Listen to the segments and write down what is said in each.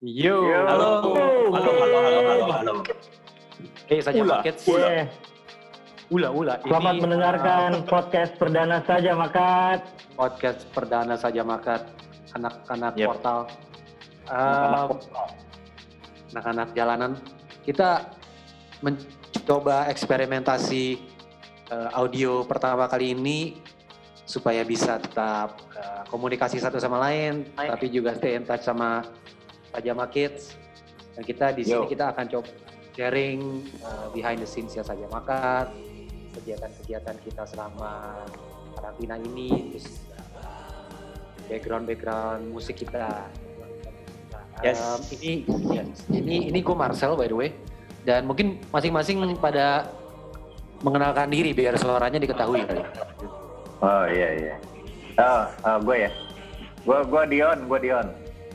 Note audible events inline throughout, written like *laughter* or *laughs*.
Yo. Yo. Halo. Halo, halo, halo, halo, halo. Eh saja Ula, paket. Yeah. Ula, ula. Selamat Ini, mendengarkan podcast perdana saja Makat. uh, podcast perdana saja makat anak-anak Yep. portal. Um, anak-anak jalanan. Kita mencoba eksperimentasi uh, audio pertama kali ini supaya bisa tetap uh, komunikasi satu sama lain, tapi juga stay in touch sama Pajama Kids. Dan kita di sini Yo. kita akan coba sharing uh, behind the scenes ya saja makan, kegiatan-kegiatan kita selama karantina ini, terus uh, background-background musik kita. Yes. Um, ini yes. ini ini gue Marcel by the way dan mungkin masing-masing pada mengenalkan diri biar suaranya diketahui kali. Oh iya iya. Oh, oh gue ya. Gue gue Dion, gue Dion.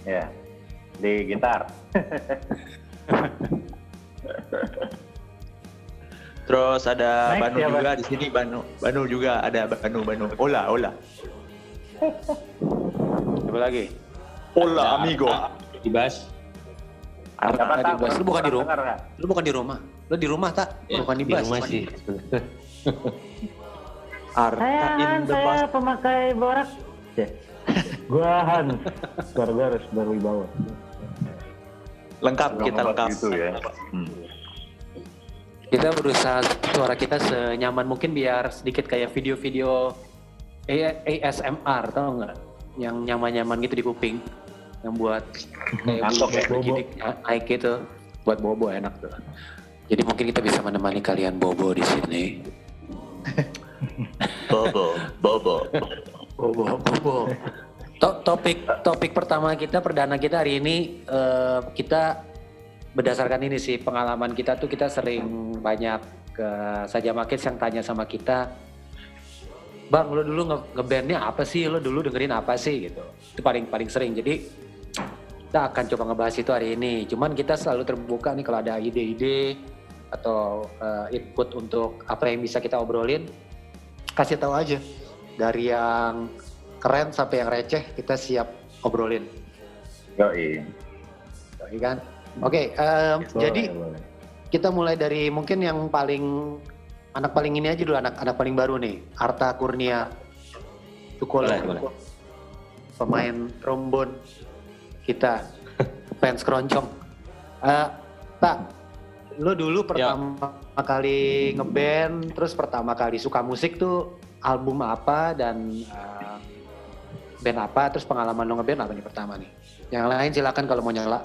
Ya. Di gitar. Terus ada Next, Banu ya, juga di sini Banu. Banu juga ada Banu Banu. Ola, Ola. Coba lagi. Ola amigo. Ibas. Siapa Arta di bus. Lu bukan di rumah. Dengar nggak? Lu bukan di rumah. Lu di rumah tak? Ya, bukan di di bus. rumah sih. Arta Saya in Han, the saya bus. pemakai borak. Ya. Gua Han. Suara gue harus berwibawa. Lengkap Nggak kita lengkap. gitu ya. Hmm. Kita berusaha suara kita senyaman mungkin biar sedikit kayak video-video ASMR tau nggak? Yang nyaman-nyaman gitu di kuping. Yang buat kayak Ngantuk ya? gidik naik gitu. Buat bobo enak tuh. Jadi mungkin kita bisa menemani kalian bobo di sini. Bobo, Bobo. Bobo, bobo. To- topik topik pertama kita perdana kita hari ini eh, kita berdasarkan ini sih pengalaman kita tuh kita sering banyak ke saja makit yang tanya sama kita Bang, lo dulu nge- ngebandnya apa sih? Lo dulu dengerin apa sih gitu? Itu paling paling sering. Jadi kita akan coba ngebahas itu hari ini. Cuman kita selalu terbuka nih kalau ada ide-ide atau eh, input untuk apa yang bisa kita obrolin, kasih tahu aja. Dari yang keren sampai yang receh kita siap obrolin, Yoi. Oke kan? Oke, em, jadi Boleh, kita mulai dari mungkin yang paling anak paling ini aja dulu anak anak paling baru nih Arta Kurnia Boleh, boleh. pemain trombon kita *laughs* fans keroncong Eh, tak lo dulu pertama kali ngeband terus pertama kali suka musik tuh album apa dan eh, band apa terus pengalaman lo ngeband apa nih pertama nih yang lain silakan kalau mau nyala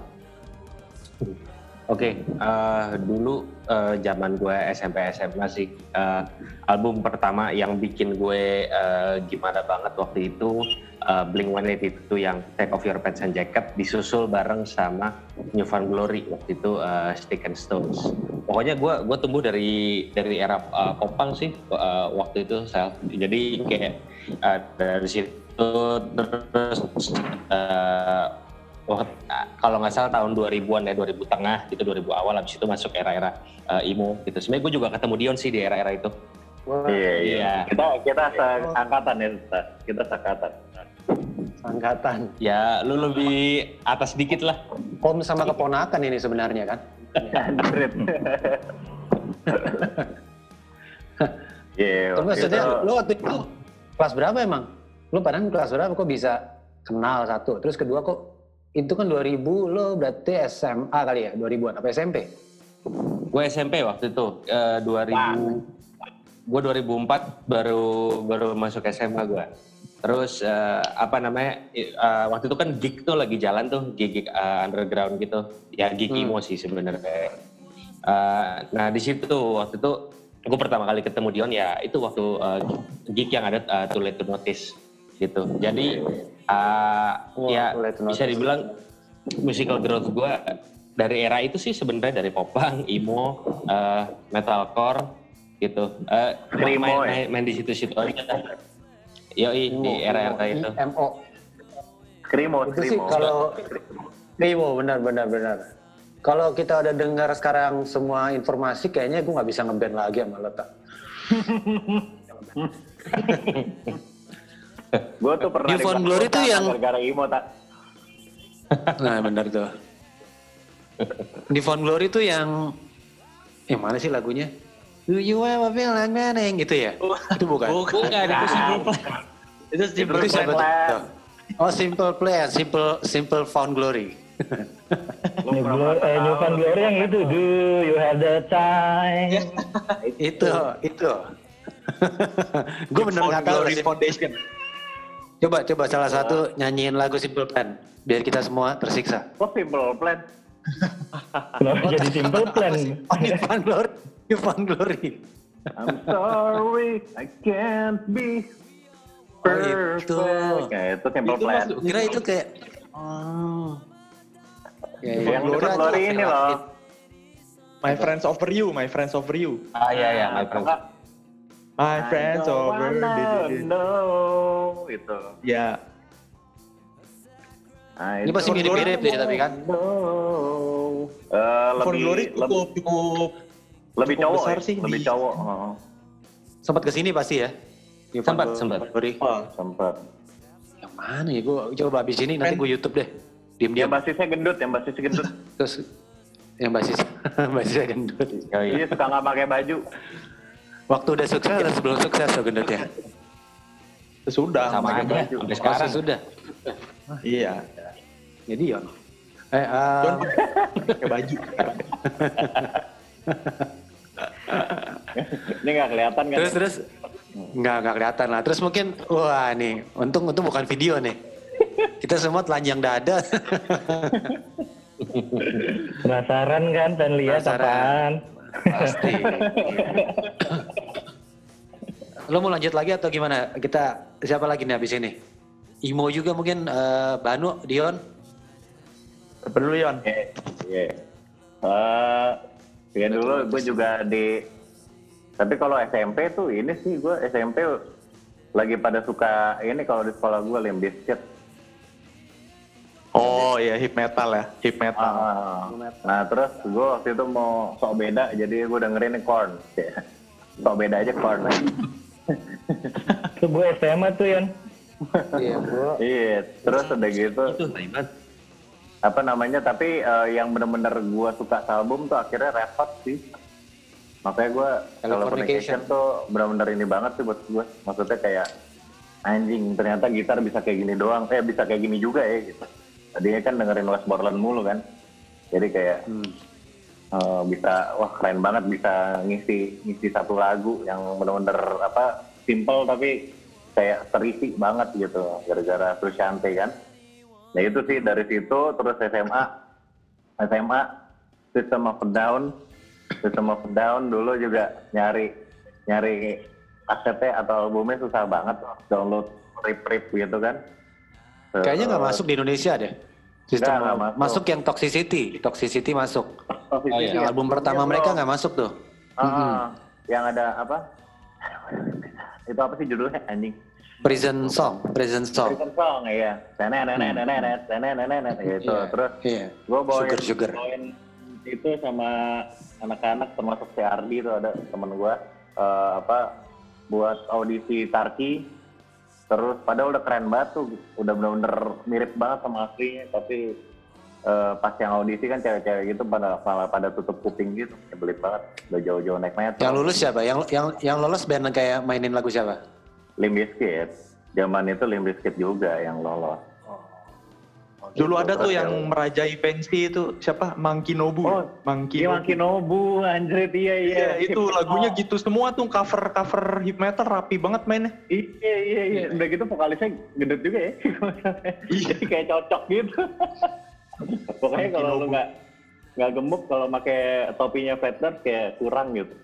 Oke, eh, dulu eh, zaman gue SMP SMA sih eh, album pertama yang bikin gue eh, gimana banget waktu itu eh, Blink 182 yang Take Off Your Pants and Jacket disusul bareng sama New Found Glory waktu itu eh, Stick and Stones. Pokoknya gue gue tumbuh dari dari era eh, popang sih eh, waktu itu sel. Jadi kayak eh, dari situ terus eh, Wah, kalau nggak salah tahun 2000-an ya 2000 tengah gitu 2000 awal habis itu masuk era-era eh, emo gitu. Sebenarnya gue juga ketemu Dion sih di era-era itu. Iya iya. Iya. Kita kita seangkatan ya, Ustaz. kita seangkatan. angkatan Iya. Ya lu lebih atas dikit lah. Om sama keponakan ini sebenarnya kan? *laughs* Iya. Terus maksudnya lu waktu itu kelas berapa emang? Lu padahal kelas berapa kok bisa kenal satu? Terus kedua kok itu kan 2000 lo berarti SMA kali ya? 2000-an apa SMP? Gue SMP waktu itu eh, 2000 gue 2004 baru baru masuk SMA gue. Terus eh, apa namanya eh, waktu itu kan gig tuh lagi jalan tuh gig, gig eh, underground gitu. Ya gig Hmm. emo sih sebenarnya. Eh, nah di situ waktu itu gue pertama kali ketemu Dion ya itu waktu eh, gig yang ada eh, Too Late to Notice gitu. Jadi eh, Wah, ya bisa dibilang musical growth gue dari era itu sih sebenarnya dari popang, emo, eh, metalcore gitu. Eh, Screamo main, ya? main, main di situ-situ aja. Yoi di era-era itu. MO. Skrimo, Itu sih kalau Primo benar benar benar. Kalau kita udah dengar sekarang semua informasi kayaknya gue nggak bisa ngeband lagi sama lo tak. *laughs* Gue tuh pernah New Found dibilang Glory tuh yang- gara-gara imo tak. Nah benar tuh. Di Found Glory tuh yang yang mana sih lagunya? Do you ever feel like that? gitu ya? itu bukan. Bukan, itu simple plan. Itu simple Itu plan. tuh? Oh, Simple Plan, Simple Simple Found Glory. *laughs* New, Glory, eh, New Found Glory yang itu. Do you have the time? itu, itu. Gue bener Found nggak tahu. Glory Sim- Foundation. Coba, coba salah satu nyanyiin lagu Simple Plan. Biar kita semua tersiksa. Kok simple plan? *laughs* Kenapa jadi simple plan? *laughs* Oh, Found Glory. Found Glory. I'm sorry, I can't be Oh, itu. perfect. Nah, itu simple Itu plan. masuk. Kira itu kayak... Oh. Ya, ya. Yang itu Glory ini loh. My friends over you, my friends over you. Ah iya iya, my friend. My friends I don't over wanna you. know. Itu. Ya, Nah, Ini pasti mirip-mirip deh tapi kan. No. Eh, Found lebih, Glory lebih, cukup cukup lebih cukup cowok besar ya, sih lebih di- cowok. Oh, Sempat ke sini pasti ya? Sempat, sempat. Glory. Oh, sempet. Yang mana ya? Gue coba abis ini nanti gue YouTube deh. Yang Diam-diam. basisnya gendut, yang basisnya gendut. *laughs* Terus yang basis *laughs* basisnya gendut. Oh, iya. Iya suka nggak pakai baju. Waktu udah sukses atau sebelum sukses tuh gendutnya? Sudah. Sama pakai aja baju. sampai Oh, sekarang. sudah. Iya, Jadi ya. Eh, John pakai baju. *laughs* Ini nggak kelihatan kan? terus terus nggak nggak kelihatan lah. Terus mungkin wah nih, untung untung bukan video nih. Kita semua telanjang dada. Penasaran kan? Dan lihat Penasaran. apaan? Pasti. *laughs* Lo mau lanjut lagi atau gimana? Kita siapa lagi nih habis ini? Imo juga mungkin eh, Banu, Dion. Apa dulu Yon? Iya. Iya. Eh, ya dulu gue juga di tapi kalau SMP tuh ini sih gue SMP lagi pada suka ini kalau di sekolah gue Limp Bizkit. Oh iya hip metal ya, hip metal. Ah, nah terus gue waktu itu mau sok beda jadi gue dengerin Korn. *laughs* Sok beda aja Korn. Itu gue SMA tuh Yan. Iya, bro. iya, terus udah gitu Itu hebat. apa namanya tapi eh, yang bener-bener gue suka album tuh akhirnya Red Hot sih makanya gue kalau. Fornication tuh bener-bener ini banget sih buat gue maksudnya kayak anjing ternyata gitar bisa kayak gini doang eh bisa kayak gini juga ya gitu tadinya kan dengerin West Borland mulu kan jadi kayak eh, bisa wah keren banget bisa ngisi ngisi satu lagu yang bener-bener apa simple tapi kayak terisi banget gitu gara-gara Frusciante kan Nah itu sih dari situ terus SMA SMA System of Down System of Down dulu juga nyari nyari kasetnya atau albumnya susah banget download rip rip gitu kan Kayaknya nggak masuk di Indonesia deh. Sistem nggak masuk. masuk. yang Toxicity, Toxicity masuk. Oh, Oh, iya. iya. album pertama mereka nggak masuk tuh. Ah, yang ada apa itu apa sih judulnya? Anjing. Prison Song, Prison Song. Prison Song ya nenek nenek nenek nenek nenek nenek nenek gitu. Iya, terus iya. gue bawain, Sugar, sugar. bawain itu sama anak-anak termasuk si Ardi itu ada temen gue eh, apa buat audisi Tarki. Terus padahal udah keren banget tuh udah bener-bener mirip banget sama aslinya tapi eh, pas yang audisi kan cewek-cewek gitu pada malah pada tutup kuping gitu nyebelin banget udah jauh-jauh naik metal Yang lulus siapa? Yang yang yang lolos band yang kayak mainin lagu siapa? Limp Bizkit zaman itu Limp Bizkit juga yang lolos Dulu ada tuh yang merajai pensi itu siapa? Monkey Nobu. Oh, Monkey Iya Makinobu anjir iya iya Iya, itu lagunya gitu semua tuh cover cover hip metal rapi banget mainnya. Iya iya iya. Udah gitu vokalisnya gendut juga ya. Iya. *laughs* kayak cocok gitu. *laughs* Pokoknya kalau lu nggak nggak gemuk kalau pakai topinya Flatners kayak kurang gitu.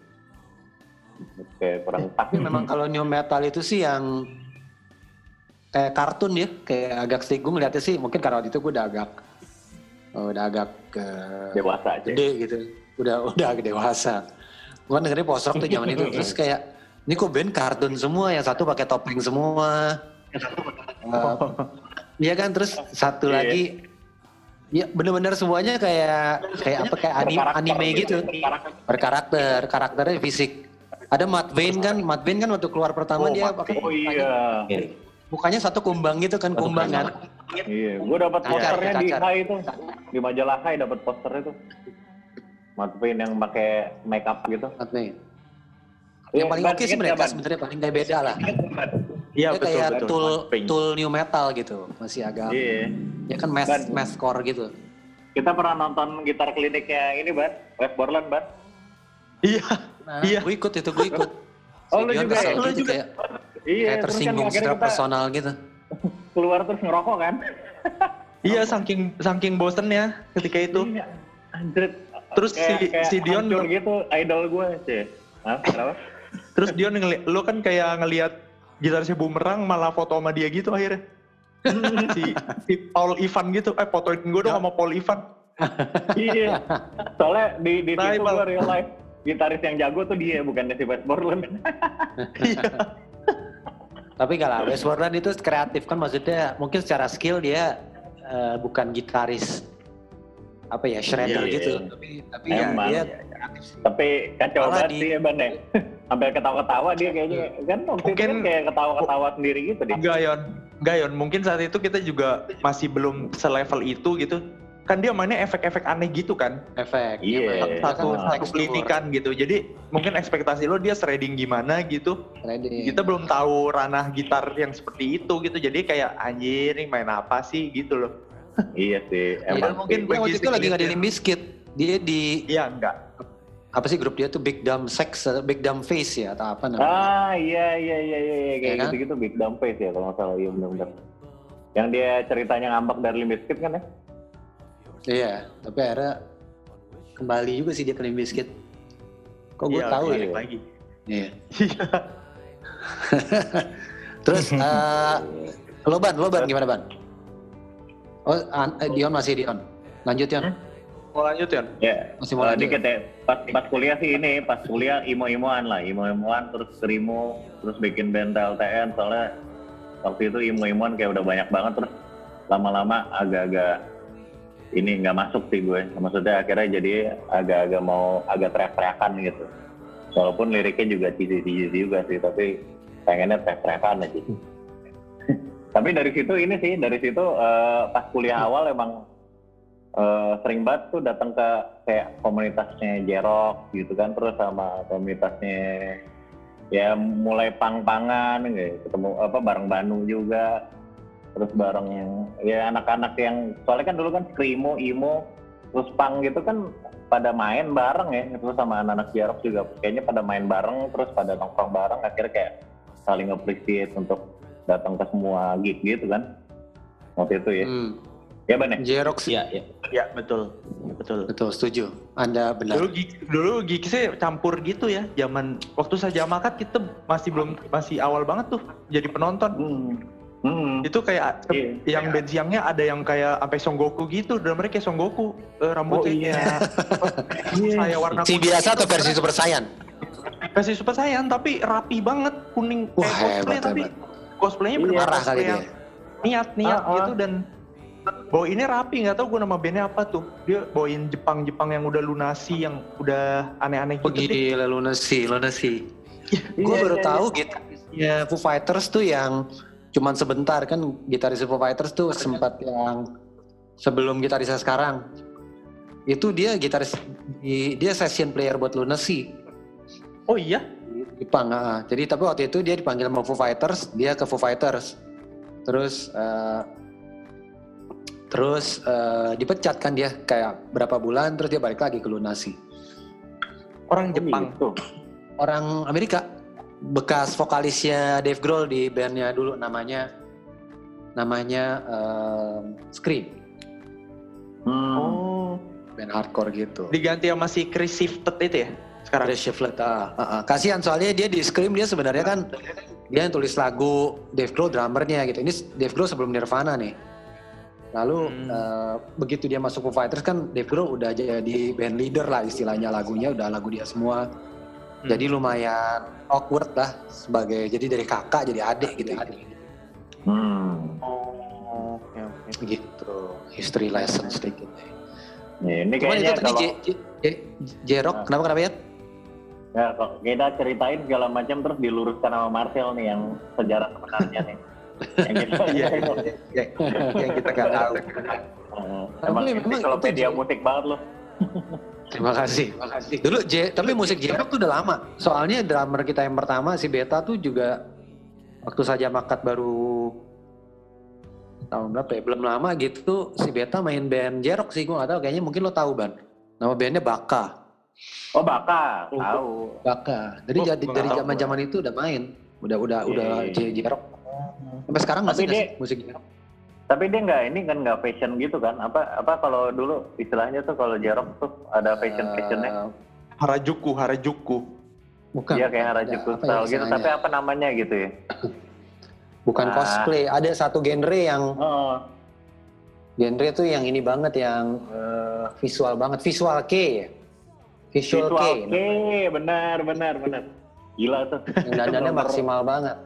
Kayak kurang pas. Tapi memang kalau new metal itu sih yang kayak kartun ya, kayak agak sih gue ngeliatnya sih mungkin karena waktu itu gue udah agak oh, udah agak eh, dewasa aja. gede gitu, udah *laughs* udah agak dewasa. Gue dengerin post rock tuh zaman itu *laughs* terus kayak ini kok band kartun semua, yang satu pakai topeng semua. *laughs* Eh, Iya kan terus satu Iya. lagi Ya bener-bener semuanya kayak kayak apa kayak anime, Berkarakter anime gitu. Berkarakter. Berkarakter, karakternya fisik. Ada Matt Vane kan, Matt Vane kan waktu keluar pertama Oh, dia pakai oh iya. Mukanya satu kumbang gitu kan, kumbang kan. Iya, gue dapat Kacar, posternya di kacar. Hai itu, di majalah Hai dapat poster itu. Matupin yang pakai make up gitu. Lihat nih. Iya, Yang paling oke sih inget mereka sebenarnya paling kayak beda lah. Iya betul kayak betul. tool Pink. tool new metal gitu, masih agak. Iya. Ya kan math Ban. mathcore gitu. Kita pernah nonton gitar kliniknya ini, Ban. West Borland, Ban. Iya. Nah, Iya. gue ikut itu gue ikut. *laughs* Oh, Si lu Dion juga kesel ya? Lu gitu, juga? kayak, Iya, kayak kan tersinggung akhirnya secara kita personal gitu. *laughs* keluar terus ngerokok kan. *laughs* Iya saking saking bosennya ketika itu. Iya, anjir. Terus Kayak- si- kayak si Dion- gitu, idol gue sih. Hah, kenapa? Terus dia ngeli lu kan kayak ngelihat gitarisnya bumerang malah foto sama dia gitu akhirnya. *laughs* si, si Paul Ivan gitu, eh fotoin gue dong sama Paul Ivan. iya. Soalnya di di situ Rival. gue real life gitaris yang jago tuh dia bukan si West Borland. *laughs* Iya. Tapi lah, West Borland itu kreatif kan maksudnya mungkin secara skill dia eh, bukan gitaris apa ya shredder Iya, gitu. iya. Tapi tapi ya Emang. dia kreatif sih. Tapi kacau banget sih ya ya. Sampai ketawa-ketawa dia kayaknya. Kan waktu itu Mungkin- kan kayak ketawa-ketawa sendiri gitu dia. Enggak Yon, enggak Yon. Mungkin saat itu kita juga masih belum selevel itu gitu. Kan dia mainnya efek-efek aneh gitu kan. efek. Iya. Dia main- dia Satu kan satu klinikan gitu. Jadi mungkin ekspektasi lo dia shredding gimana gitu. shredding. Kita belum tahu ranah gitar yang seperti itu gitu. Jadi kayak anjir nih main apa sih gitu loh. Iya sih. Iya, Emang mungkin Dia waktu itu lagi nggak di sedikit Limp Bizkit. Dia di Iya enggak. Apa sih grup dia tuh Big Dumb Sex, Big Dumb Face ya atau apa namanya? Ah iya iya iya iya iya. kayak Iya kan? gitu-gitu Big Dumb Face ya kalau nggak salah iya benar-benar. Yang dia ceritanya ngambek dari Limp Bizkit kan ya? Iya, tapi akhirnya kembali juga sih dia ke Limp Bizkit. Kok gue Iya, tahu ya? lagi. Iya. *laughs* Terus *laughs* eh lo ban, lo ban gimana ban? Oh, eh, Dion masih Dion. Lanjut Dion. Mau lanjut? Ya. Masih mau Eh, lanjut. dikit ya. Pas, pas kuliah sih ini, pas kuliah imo-imoan lah, imo-imoan terus kerimo, terus bikin band TLTN soalnya waktu itu imo-imoan kayak udah banyak banget terus lama-lama agak-agak ini nggak masuk sih gue. Maksudnya akhirnya jadi agak-agak mau agak teriak-teriakan gitu. Walaupun liriknya juga cheesy-cheesy juga sih, tapi pengennya teriak-teriakan aja. *laughs* tapi dari situ ini sih, dari situ eh, pas kuliah awal emang eh, sering banget tuh datang ke kayak komunitasnya Jerok gitu kan terus sama komunitasnya ya mulai pang-pangan gitu ketemu apa bareng Bandung juga. Terus bareng ya anak-anak yang soalnya kan dulu kan screamo, emo terus pang gitu kan pada main bareng ya. Terus sama anak-anak Jerok juga kayaknya pada main bareng terus pada nongkrong bareng akhirnya kayak saling appreciate untuk datang ke semua gig gitu kan. Waktu itu ya. Hmm. Ya Ban ya? Xerox Iya, iya. Iya betul. Betul. Betul, setuju. Anda benar. Dulu gig, dulu gigsnya campur gitu ya. Zaman waktu saya makat kita masih belum masih awal banget tuh jadi penonton. Hmm. Hmm. Itu kayak Iya. yang band siangnya ada yang kayak sampai Son Goku gitu, drummernya kayak Son Goku, Eh, rambutnya Oh, iya. *laughs* saya warna Si kuning biasa atau versi Super Saiyan? versi Super Saiyan tapi rapi banget kuning Wah, kayak cosplay hebat, tapi hebat. cosplaynya Iya. bener Marah kali dia. niat niat Ah, ah. gitu dan bawainnya rapi nggak tahu gue nama bandnya apa tuh dia bawain Jepang Jepang yang udah lunasi yang udah aneh-aneh Oh gitu deh. gila Lunacy, Lunacy. Gue Iya, baru iya, tahu gitarisnya Foo Fighters tuh yang cuman sebentar kan gitaris Foo Fighters tuh sempat yang sebelum gitarisnya sekarang. Itu dia gitaris di- dia session player buat Lunacy oh iya Jepang. ah. Jadi tapi waktu itu dia dipanggil sama Foo Fighters, dia ke Foo Fighters. Terus eh, terus eh, dipecat kan dia kayak berapa bulan terus dia balik lagi ke Lunacy. orang Oh, Jepang gitu. orang Amerika bekas vokalisnya Dave Grohl di bandnya dulu namanya namanya em, Scream Hmm. oh band hardcore gitu diganti sama si Chris Shifted itu ya sekarang Chris Shiflett ah, ah, ah. kasihan soalnya dia di Scream dia sebenarnya kan dia yang tulis lagu Dave Grohl drummernya gitu ini Dave Grohl sebelum Nirvana nih lalu Hmm. eh, begitu dia masuk Foo Fighters kan Dave Grohl udah jadi band leader lah istilahnya lagunya udah lagu dia semua Hmm. jadi lumayan awkward lah sebagai jadi dari kakak jadi adik gitu Hmm. oh oke oke gitu history lesson sedikit Ya, ini cuman itu kayaknya tadi kalau J- J- J- Jerok kenapa kenapa ya ya, kalau kita ceritain segala macam terus diluruskan sama Marcel nih yang sejarah sebenarnya nih. Yang kita *laughs* Iya, iya, iya. yang kita nggak tahu. Eh, Emang Tapi ini memang kalau itu media sih. musik banget loh. Terima kasih. Terima kasih. Dulu J, tapi musik J-Rock tuh udah lama. Soalnya drummer kita yang pertama si Beta tuh juga waktu saja makat baru tahun berapa ya? Belum lama gitu si Beta main band J-Rock sih gua nggak tahu kayaknya mungkin lo tahu Ban. Nama bandnya Baka. Oh Baka, tahu. Baka. Jadi Oh, dari zaman-zaman itu udah main. Udah udah Iya, udah J- J-Rock. Sampai sekarang masih dia- sih musik J-Rock? Tapi dia nggak ini kan nggak fashion gitu kan? Apa apa kalau dulu istilahnya tuh kalau jarok tuh ada fashion fashionnya? Eh, Harajuku, Harajuku. bukan. Iya kayak Ada Harajuku apa ya style gitu. Tapi apa namanya gitu ya? *coughs* Bukan Ah. cosplay. Ada satu genre yang Oh, Genre tuh yang ini banget yang eh, visual banget, visual K ya. Visual, visual K. K, benar benar benar. Gila tuh. Dandannya *laughs* maksimal banget.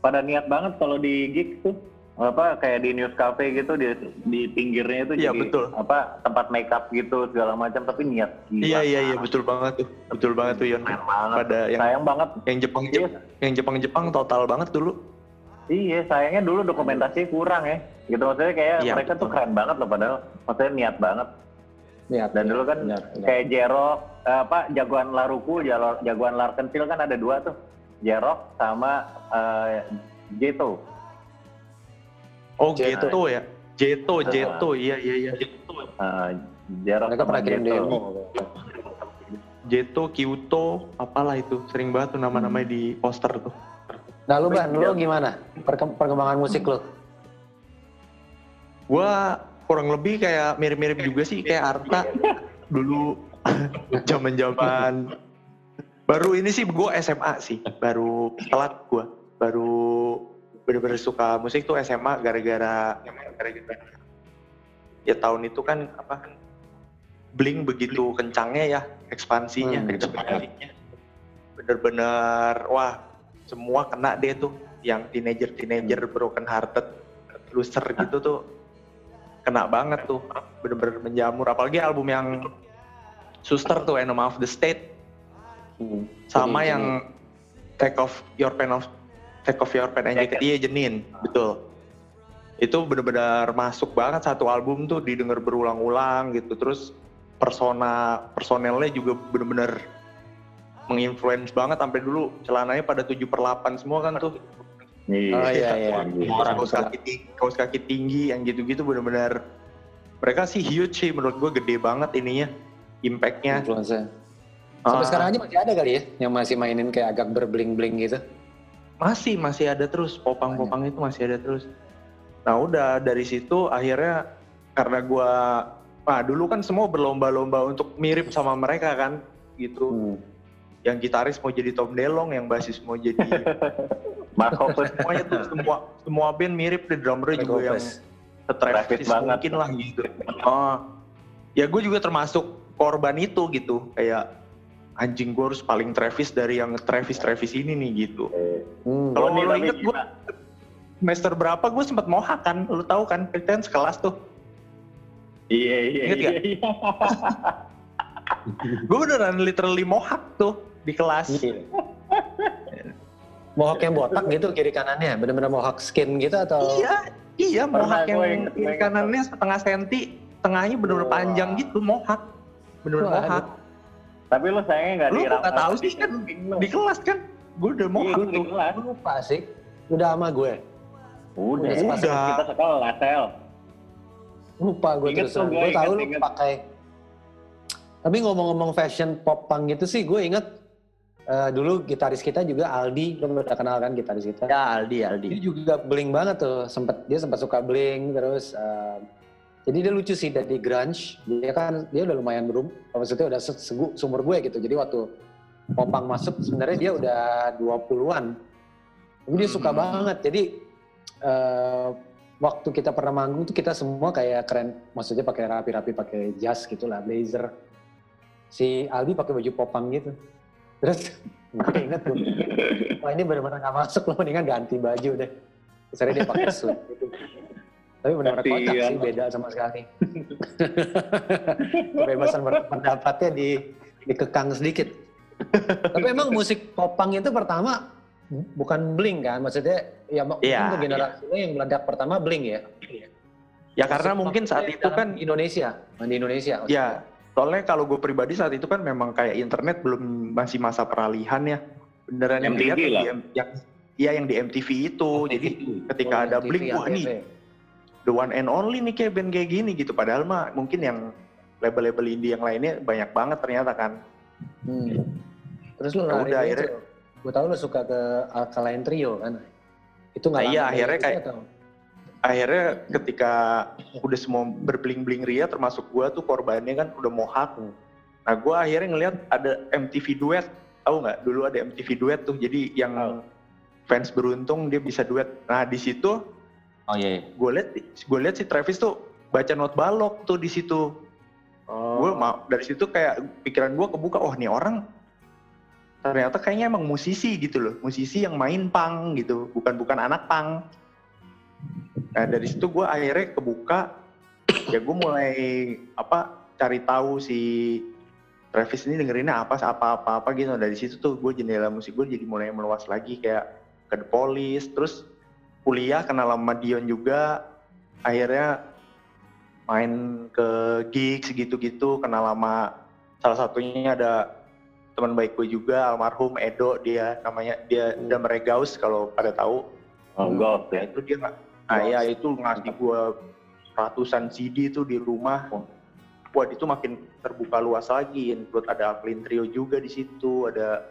Pada niat banget kalau di gig tuh apa kayak di news cafe gitu di di pinggirnya itu Iya, jadi betul. apa tempat makeup gitu segala macam tapi niat gila. Iya iya iya betul banget tuh, betul banget tuh Yon. Keren banget. Pada yang Sayang banget. yang Jepang Iya. yang Jepang Jepang total banget dulu. Iya, sayangnya dulu dokumentasinya kurang ya. Gitu maksudnya kayak Iya, mereka tuh betul. keren banget loh padahal maksudnya niat banget. Lihat. Dan dulu kan lihat, lihat. kayak Jerok eh, apa jagoan Laruku, jagoan Larkensil kan ada dua tuh. Jerok sama eh, Jeto. Oh Jeto. Jeto ya. Jeto, Ah. Jeto, iya iya iya. Eh, Jerok Mereka sama pernah kirim Jeto. demo. Jeto, Kyoto, apalah itu. Sering banget tuh nama-namanya di poster tuh. Nah lu Ban, lu gimana? Perkem- perkembangan musik lu? Gua kurang lebih kayak mirip-mirip juga sih kayak Arta dulu *laughs* zaman-zaman baru ini sih gue SMA sih. Baru telat gue baru bener-bener suka musik tuh SMA gara-gara ya tahun itu kan apa Blink begitu kencangnya ya ekspansinya. Hmm. ekspansinya bener-bener wah semua kena deh tuh. Yang teenager teenager broken hearted loser gitu tuh kena banget tuh. Bener-bener menjamur. Apalagi album yang Suster tuh Enema of the State sama Jenin, yang Take Off Your Pen of Take Off Your Pen and Jacket iya Jenin. Betul. Itu bener-bener masuk banget. Satu album tuh didengar berulang-ulang gitu. Terus persona personelnya juga bener-bener menginfluence banget. Sampai dulu celananya pada 7 per 8 semua kan tuh. Iya. Oh iya iya. Orang kaos kaki tinggi, kaos kaki tinggi yang gitu-gitu bener-bener. Mereka sih huge sih menurut gue gede banget ininya impactnya. Influencer. Sampai Ah, sekarang aja masih ada kali ya yang masih mainin kayak agak berbling-bling gitu. masih masih ada terus popang-popang itu masih ada terus. Nah udah dari situ akhirnya karena gue nah dulu kan semua berlomba-lomba untuk mirip sama mereka kan gitu. Hmm. Yang gitaris mau jadi Tom DeLonge, yang basis mau jadi *laughs* Mark Hoppus. semuanya tuh semua semua band mirip deh drummernya juga yang Gopes. Travis banget. mungkin lah gitu. Oh, ya gue juga termasuk korban itu gitu. Kayak anjing gue harus paling Travis dari yang Travis Travis ini nih gitu. Hmm. Kalau lo inget gue semester berapa gue sempat mohak kan, lu tahu kan? Kita kan sekelas tuh. Iya iya Ingat iya. iya. *laughs* Gue beneran literally mohak tuh di kelas. Iya. Mohawk yang botak gitu kiri kanannya, bener-bener mohawk skin gitu atau? Iya, iya mohak yang inget, kiri inget. kanannya setengah senti, tengahnya bener-bener panjang gitu, mohak. Bener-bener mohak. Tapi lu sayangnya nggak Lu di nggak tahu sih kan di kelas kan? Gue udah Iya, mohak lu di kelas. Lupa sih. Udah sama gue. Udah, Udah. Kita sekolah, Tel. Lupa gue terus. gue Gue tahu lu pakai. Tapi ngomong-ngomong fashion pop punk gitu sih, gue inget eh, dulu gitaris kita juga Aldi, lo udah kenal kan gitaris kita? Ya Aldi, Aldi. Dia juga bling banget tuh, sempet dia sempat suka bling terus. eh, jadi dia lucu sih dari grunge, dia kan dia udah lumayan berum, maksudnya udah se- segu, sumur gue gitu. Jadi waktu popang masuk sebenarnya dia udah 20-an. Tapi dia suka Hmm. banget. Jadi eh, waktu kita pernah manggung tuh kita semua kayak keren, maksudnya pakai rapi-rapi pakai jas gitu lah, blazer. Si Aldi pakai baju popang gitu. Terus *laughs* gue inget tuh, *laughs* wah ini benar-benar nggak masuk loh, mendingan ganti baju deh. Terus akhirnya dia pakai suit gitu. Tapi benar-benar kocak Kasian. sih, beda sama sekali. *laughs* Kebebasan berpendapatnya di, dikekang sedikit. Tapi emang musik popang itu pertama bukan Blink kan? Maksudnya ya mungkin Iya, tuh generasi lo yang meledak pertama Blink ya. Ya karena Maksud- mungkin saat itu kan Indonesia, di Indonesia. maksudnya. ya soalnya kalau gue pribadi saat itu kan memang kayak internet belum masih masa peralihan ya. Beneran yang MTV dilihat yang Iya yang di MTV itu. Jadi ketika Oh, ada MTV, Blink wah ATV. nih the one and only nih kayak band kayak gini gitu. Padahal mah mungkin yang label-label indie yang lainnya banyak banget ternyata kan. Hmm. Terus lu lari udah, itu, akhirnya- gue tahu lu suka ke Alkaline Trio kan? Itu nggak Nah, iya, akhirnya kayak- atau? Akhirnya ketika udah semua berbling-bling ria termasuk gua tuh korbannya kan udah mohak. Nah gua akhirnya ngeliat ada MTV duet. Tahu nggak? Dulu ada MTV duet tuh. Jadi yang Tahu. fans beruntung dia bisa duet. Nah di situ Oh iya. gue liat gue liat si Travis tuh baca not balok tuh di situ. Oh. Gue mau dari situ kayak pikiran gue kebuka. Oh nih orang ternyata kayaknya emang musisi gitu loh. Musisi yang main pang gitu. Bukan bukan anak pang. Nah dari situ gue akhirnya kebuka. Ya gue mulai apa cari tahu si Travis ini dengerinnya apa apa apa apa gitu. Dari situ tuh gue jendela musik gue jadi mulai meluas lagi kayak ke The Police. Terus kuliah kenal sama Dion juga. Akhirnya main ke gigs gitu-gitu kenal sama salah satunya ada teman baik gue juga almarhum Edo dia namanya dia Hmm. udah meregaus kalau pada tahu. Oh, golf ya ya. itu dia nggak nah ya itu ngasih gue ratusan CD tuh di rumah. Buat itu makin terbuka luas lagi include ada Clean Trio juga di situ ada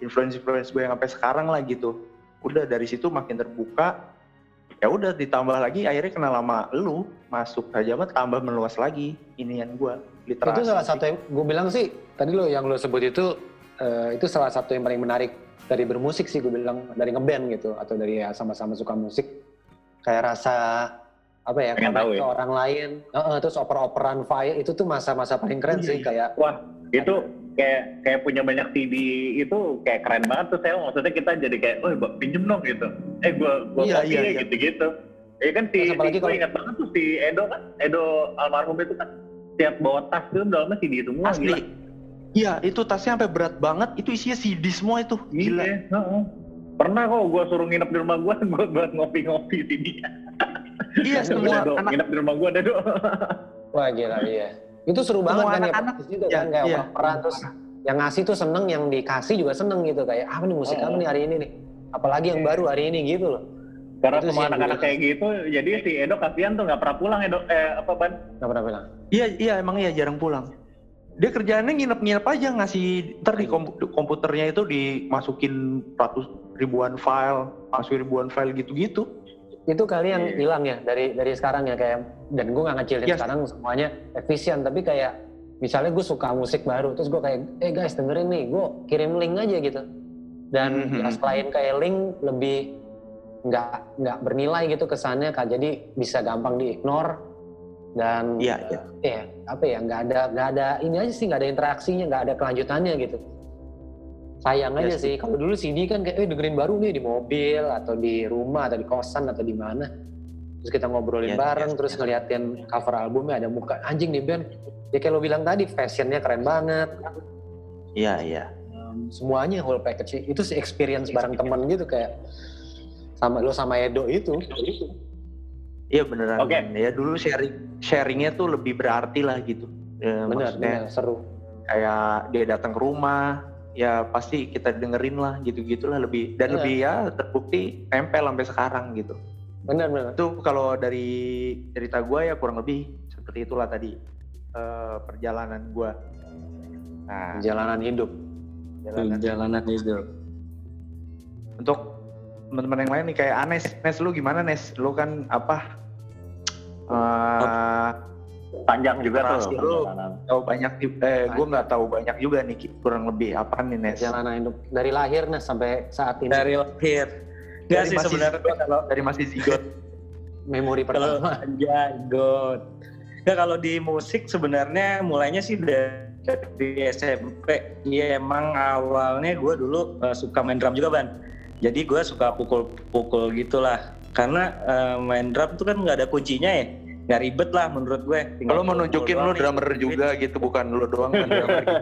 influence influence gue yang sampai sekarang lah gitu udah dari situ makin terbuka ya udah ditambah lagi akhirnya kenal lama lu masuk aja mah tambah meluas lagi inian gue literasi itu salah satu yang gue bilang sih tadi lo yang lo sebut itu eh, itu salah satu yang paling menarik dari bermusik sih gue bilang dari ngeband gitu atau dari ya sama-sama suka musik kayak rasa apa ya Pengen tahu ke ya? orang lain Heeh, terus oper-operan fire itu tuh masa-masa paling keren sih iya. kayak Wah, itu kayak kayak punya banyak CD itu kayak keren banget tuh saya maksudnya kita jadi kayak, oh pinjem dong gitu. Eh gua gua Iya, kopi iya, ya iya. gitu-gitu. Ya kan si, apalagi si gua kalau- ingat banget tuh si Edo kan, Edo almarhum itu kan tiap bawa tas tuh dalamnya CD semua asli gila. iya itu tasnya sampai berat banget itu isinya CD semua itu gila Iya, heeh. Pernah kok gua suruh nginep di rumah gua, *laughs* gua buat ngopi-ngopi CD. iya semua Udah, anak nginep di rumah gua ada do. wah gila iya itu seru Semua banget kan ya anak-anak, praktis juga iya, kan kayak iya. oper-operan terus yang ngasih tuh seneng yang dikasih juga seneng gitu. Kayak apa nih musik Oh. apa nih hari ini nih? Apalagi yang baru hari ini gitu loh. Karena Itu semua anak-anak kayak gitu, jadi si Edo kasihan tuh nggak pernah pulang Edo, eh apa ban? nggak pernah bilang iya iya emang iya jarang pulang. Dia kerjaannya nginep-nginep aja ngasih ntar di kompu- komputernya itu dimasukin ratus ribuan file masukin ribuan file gitu-gitu itu kali yang Iya. hilang ya dari dari sekarang ya kayak dan gue nggak ngecilin Yes. sekarang semuanya efisien tapi kayak misalnya gue suka musik baru terus gue kayak eh guys dengerin nih gue kirim link aja gitu dan Mhm. ya selain kayak link lebih nggak nggak bernilai gitu kesannya kan jadi bisa gampang diignore dan Iya, iya. ya apa ya nggak ada nggak ada ini aja sih nggak ada interaksinya nggak ada kelanjutannya gitu sayang Iya aja sih. kalau dulu CD kan kayak eh dengerin baru nih di mobil atau di rumah atau di kosan atau di mana. Terus kita ngobrolin Iya, bareng iya. terus ngeliatin cover albumnya ada muka. Anjing nih band ya kayak lo bilang tadi fashionnya keren banget. Iya iya. Um, semuanya whole package. Sih. itu sih experience bareng temen gitu kayak sama lo sama Edo itu. Iya beneran. Oke. ya dulu sharing sharingnya tuh lebih berarti lah gitu. Ya, bener. Seru. kayak dia datang ke rumah ya pasti kita dengerin lah gitu gitulah lebih dan Iya. lebih ya terbukti tempel sampai sekarang gitu. Bener bener itu kalau dari cerita gue ya kurang lebih seperti itulah tadi eh, perjalanan gue nah. Perjalanan hidup. Perjalanan Jalanan hidup. untuk teman-teman yang lain nih kayak Anes. Nes lu gimana Nes? Lu kan apa? Eh Panjang juga Narasi tuh. lu. tahu banyak eh gue nggak tahu banyak juga nih kurang lebih apa nih Nes perjalanan hidup dari lahir nah sampai saat ini Dari lahir. Enggak Dari sih sebenarnya kalau dari masih zigot *laughs* memori kalau pertama jagot. Enggak kalau di musik sebenarnya mulainya sih dari SMP. Iya emang awalnya gue dulu eh, suka main drum juga ban. Jadi gue suka pukul-pukul gitulah. Karena eh, main drum tuh kan nggak ada kuncinya ya. Nggak ribet lah menurut gue. Tinggal Kalau mau nunjukin doang lu nih. drummer juga gitu, bukan lu doang kan drummer. gitu.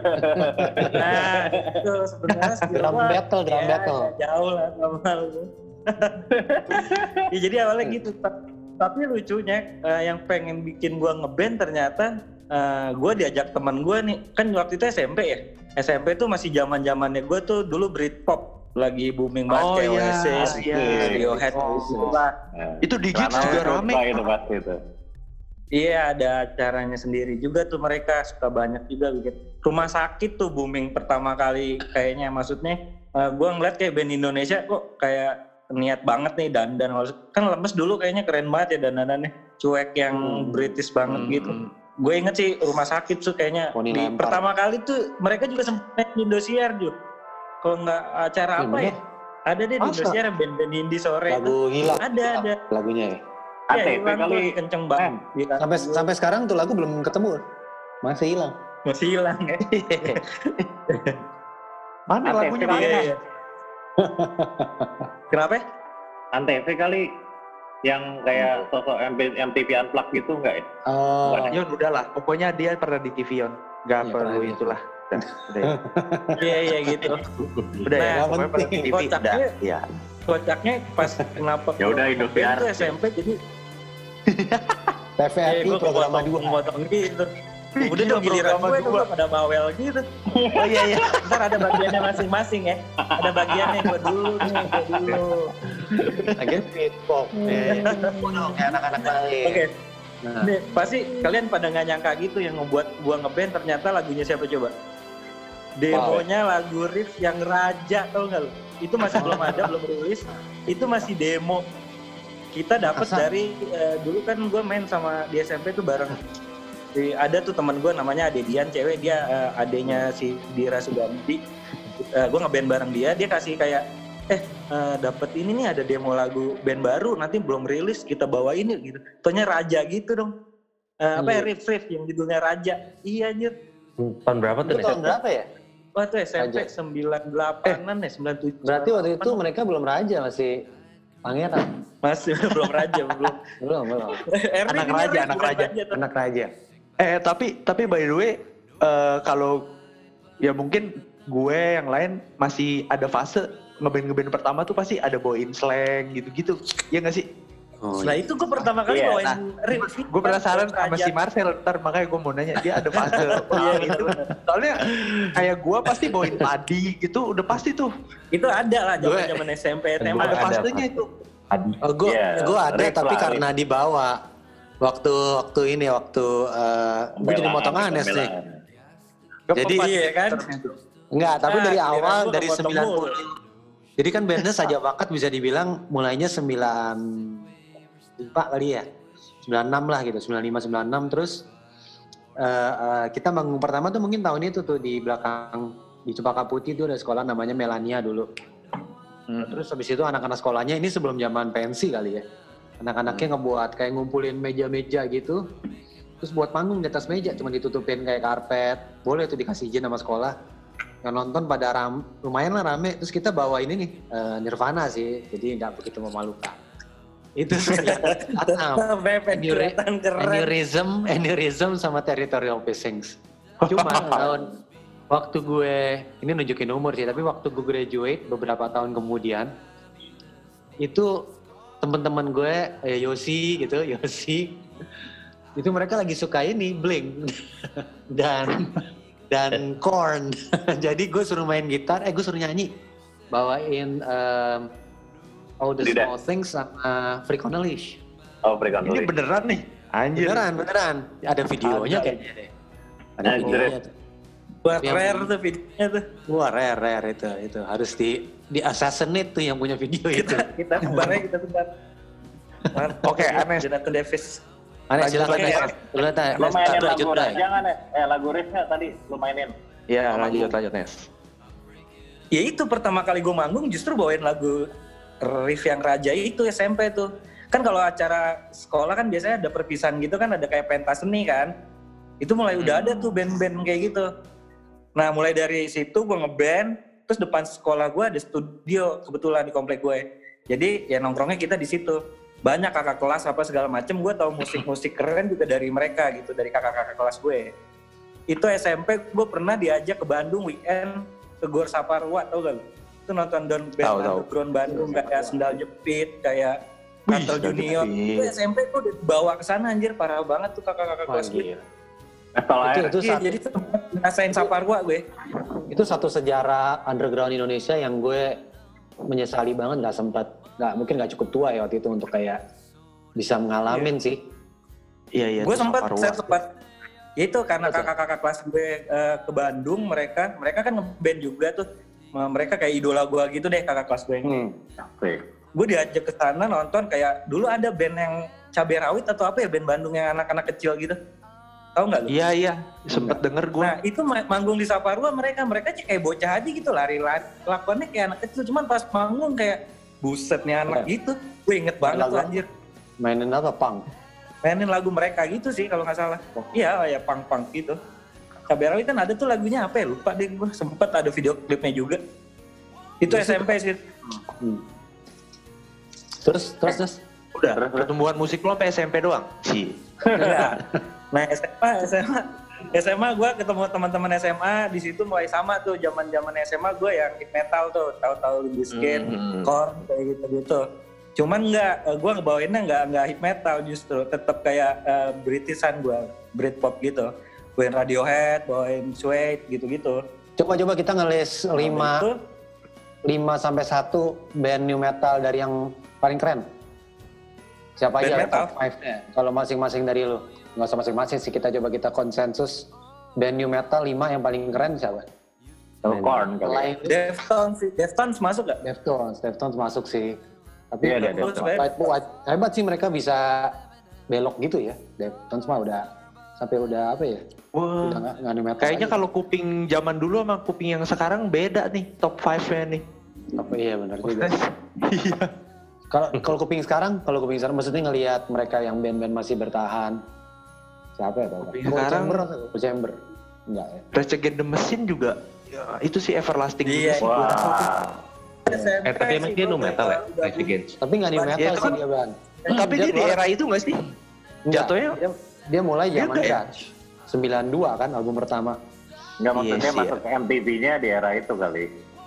*laughs* Nah, itu sebenarnya Drum battle, drum ya, battle. Jauh lah sama lu. *laughs* ya, jadi awalnya gitu. Ta- Tapi lucunya eh, yang pengen bikin gua ngeband ternyata eh, gua diajak teman gua nih. Kan waktu itu SMP ya. SMP tuh masih zaman zamannya gua tuh dulu Britpop lagi booming banget Oh, kayak iya, Oasis, iya. Radiohead, Oh. gitu lah. Itu di Gigs juga rame. itu pasti itu. Iya ada acaranya sendiri juga tuh mereka suka banyak juga bikin rumah sakit tuh booming pertama kali kayaknya maksudnya eh, gua ngeliat kayak band Indonesia kok kayak niat banget nih dandan Maksud- kan lemes dulu kayaknya keren banget ya dandanannya cuek yang Hmm. British banget Hmm. gitu gue inget sih rumah sakit tuh kayaknya Poni di lempar. pertama kali tuh mereka juga sempet di Indosiar juga kalau nggak acara Iya, apa ya ada deh di? Indosiar band-band indie sore itu Lagu hilang. ada ada Lagunya ya. Ya ATP tuh kali. kenceng banget Hilang. Sampai sampai sekarang tuh lagu belum ketemu. Masih hilang. masih hilang ya *laughs* Mana ATP lagunya kali. mana? Iya, iya. *laughs* Kenapa? ya? Antv kali yang kayak sosok MP, MTV Unplugged gitu enggak ya? Oh. Yon udah lah, pokoknya dia pernah di TV Yon. Gak Iya, perlu pernah. itulah. *laughs* Ya. Iya iya gitu. Udah ya, Nah, pokoknya pernah di TV. Udah, ya. Kocaknya pas kenapa? Ya udah, tuh SMP jadi *laughs* TVRI gue program dua. kepotong gitu. Udah Gila, dong giliran gue dua. tuh pada bawel gitu. *laughs* Oh iya iya. Ntar ada bagiannya masing-masing ya. Ada bagiannya gue dulu nih, gue dulu. Akhirnya Britpop. Iya, iya. dong kayak anak-anak lain. Oke. Nah. Nih, pasti kalian pada nggak nyangka gitu yang ngebuat gua ngeband ternyata lagunya siapa coba? Demonya lagu riff yang raja tau nggak lu? Itu masih belum ada, belum rilis. Itu masih demo. Kita dapat dari eh, dulu kan gua main sama di SMP tuh bareng. Di, ada tuh teman gua namanya Ade Dian, cewek dia eh, adenya si Dira Suganti. Eh, gua ngeband bareng dia, dia kasih kayak eh eh, dapat ini nih ada demo lagu band baru nanti belum rilis kita bawain yuk gitu. Tonya Raja gitu dong. Eh, apa ya Iya. riff riff yang judulnya Raja. Iya anjir. Tahun berapa tuh? Tahun berapa ya? Wah itu SMP Raja. 98-an ya 97. Berarti waktu itu mereka belum raja masih pangeran. masih *laughs* belum Raja belum. Belum, belum. *laughs* Erwin Anak raja, anak raja. tuh. Anak raja. Eh tapi tapi by the way eh, kalau ya mungkin gue yang lain masih ada fase ngeband ngeband pertama tuh pasti ada bawain slang gitu-gitu. Ya nggak sih? Oh, Nah itu gue pertama kali Iya, bawain nah, riff. Gue penasaran sama si Marcel ntar makanya gue mau nanya dia ada fase *laughs* Iya, bawain bener, itu. bener. Soalnya kayak gue pasti bawain padi gitu udah pasti tuh. Itu ada lah zaman zaman SMP SMA. Ada fasenya itu. Oh, gue Iya, gue ada tapi lah, karena dibawa waktu waktu ini waktu eh gue jadi motong Anes nih. pembelaan. Jadi Iya kan? enggak, tapi Ah, dari giliran awal dari kepotong 90. mulu. Jadi kan bandnya saja bakat bisa dibilang mulainya 9 lupa kali ya. 96 lah gitu, 95 96 terus eh, eh, kita manggung pertama tuh mungkin tahun itu tuh di belakang di Cempaka Putih tuh ada sekolah namanya Melania dulu. Terus habis itu anak-anak sekolahnya ini sebelum zaman pensi kali ya. Anak-anaknya ngebuat kayak ngumpulin meja-meja gitu. Terus buat panggung di atas meja cuma ditutupin kayak karpet. Boleh tuh dikasih izin sama sekolah. Yang nonton pada ram, lumayan lah rame. Terus kita bawa ini nih eh, Nirvana sih. Jadi nggak begitu memalukan. Itu kelihatan *laughs* keren. Aneurysm, aneurysm sama territorial pissings. Cuma *laughs* tahun waktu gue ini nunjukin umur sih, tapi waktu gue graduate beberapa tahun kemudian itu teman-teman gue eh, Yosi gitu, *laughs* Yosi itu mereka lagi suka ini Blink dan dan Korn. Jadi gue suruh main gitar, eh gue suruh nyanyi, bawain em, All the Tidak. Small Things sama Freak on a Leash. Oh, Freak on Ini Leash. beneran nih. Anjir. Beneran, beneran. Ada videonya Ada. kayaknya deh. Ada Anjir. videonya. tuh. Buat Yang- rare tuh videonya tuh. Wah, rare, rare itu. Itu harus di di assassinate tuh yang punya video itu. Kita sebarnya kita sebar. Oke, Anes. Jonathan Davis. Lanjut silakan ya. ya. Lu mainin lagu jangan ya? Eh lagu riffnya tadi lu mainin. Ya lanjut lanjut Nes. Ya itu pertama kali gue manggung justru bawain lagu riff yang raja itu SMP tuh. Kan kalau acara sekolah kan biasanya ada perpisahan gitu kan ada kayak pentas seni kan. Itu mulai udah ada tuh band-band kayak gitu. Nah mulai dari situ gue ngeband, terus depan sekolah gue ada studio kebetulan di komplek gue. Jadi ya nongkrongnya kita di situ. banyak kakak kelas apa segala macem gue tahu musik-musik keren juga dari mereka gitu dari kakak-kakak kelas gue itu SMP gue pernah diajak ke Bandung weekend ke Gor Saparwa tau gak lu? Itu nonton down band Tahu, tahu. underground Bandung kayak sendal jepit kayak Katel Junior itu SMP gue udah bawa ke sana anjir parah banget tuh kakak-kakak kelas gue. Pistol Itu, air. itu, iya satu, jadi ngerasain Saparwa gue itu satu sejarah underground Indonesia yang gue menyesali banget nggak sempat nggak mungkin nggak cukup tua ya waktu itu untuk kayak bisa mengalamin sih. Iya iya. gue tuh sempat saya sempat ya itu karena kakak-kakak kelas gue eh, ke Bandung mereka mereka kan ngeband juga tuh mereka kayak idola gue gitu deh kakak kelas gue Hmm. Asik. gue diajak ke sana nonton kayak dulu ada band yang cabai rawit atau apa ya band Bandung yang anak-anak kecil gitu tahu nggak lu? Iya iya. Sempet denger gue. Nah itu ma- manggung di Saparua mereka mereka kayak bocah aja gitu lari-lari lakuannya kayak anak kecil cuman pas manggung kayak buset nih anak gitu gue inget banget tuh Lagu- anjir Mainin apa punk? mainin lagu mereka gitu sih kalau nggak salah iya ya punk punk gitu Cabai Rawit kan ada tuh lagunya apa ya lupa deh gue sempet ada video klipnya juga itu SMP sih Terus terus terus. Udah. Pertumbuhan musik lo sampai SMP doang. Sih. Enggak. nah SMA SMA SMA gue ketemu teman-teman SMA di situ mulai sama tuh zaman zaman SMA gue yang hip metal tuh tahu-tahu Biscuit, Hmm. Korn kayak gitu gitu cuman nggak gue ngebawainnya nggak nggak hip metal justru tetap kayak eh, Britishan gue Britpop gitu bawain Radiohead bawain Suede gitu-gitu Coba coba kita ngelis Nah, 5 itu 5 sampai 1 band new metal dari yang paling keren. Siapa Band aja metal? top 5-nya? Kalau masing-masing dari lu. Nggak usah masing-masing sih kita coba kita konsensus band new metal 5 yang paling keren siapa? Corn kali. ya. Deftones sih Deftones masuk gak? Deftones, Deftones masuk sih. Tapi ada Deftones, Deftones. Hebat sih mereka bisa belok gitu ya. Deftones mah udah sampai udah apa ya? Wah. Udah nggak nggak. Kayaknya kalau kuping zaman dulu sama kuping yang sekarang beda nih top 5-nya nih. apa iya benar juga. Iya. Kalau kalau kuping sekarang, kalau kuping sekarang maksudnya ngelihat mereka yang band-band masih bertahan. Siapa ya? Nggak? Kuping Cold sekarang- Chamber atau Chamber? Enggak ya. Rage Against the Machine juga ya, itu sih everlasting Iya, juga sih. Wah. SMP Eh tapi emang dia nu metal ya, Rage Against. Tapi nggak new metal itu sih kan- dia ban. Tapi dia di era itu gak sih? Enggak. jatuhnya- Dia, mulai zaman ya? Dutch. 92 kan album pertama. Nggak maksudnya Iya sih, masuk ke MTV-nya di era itu kali.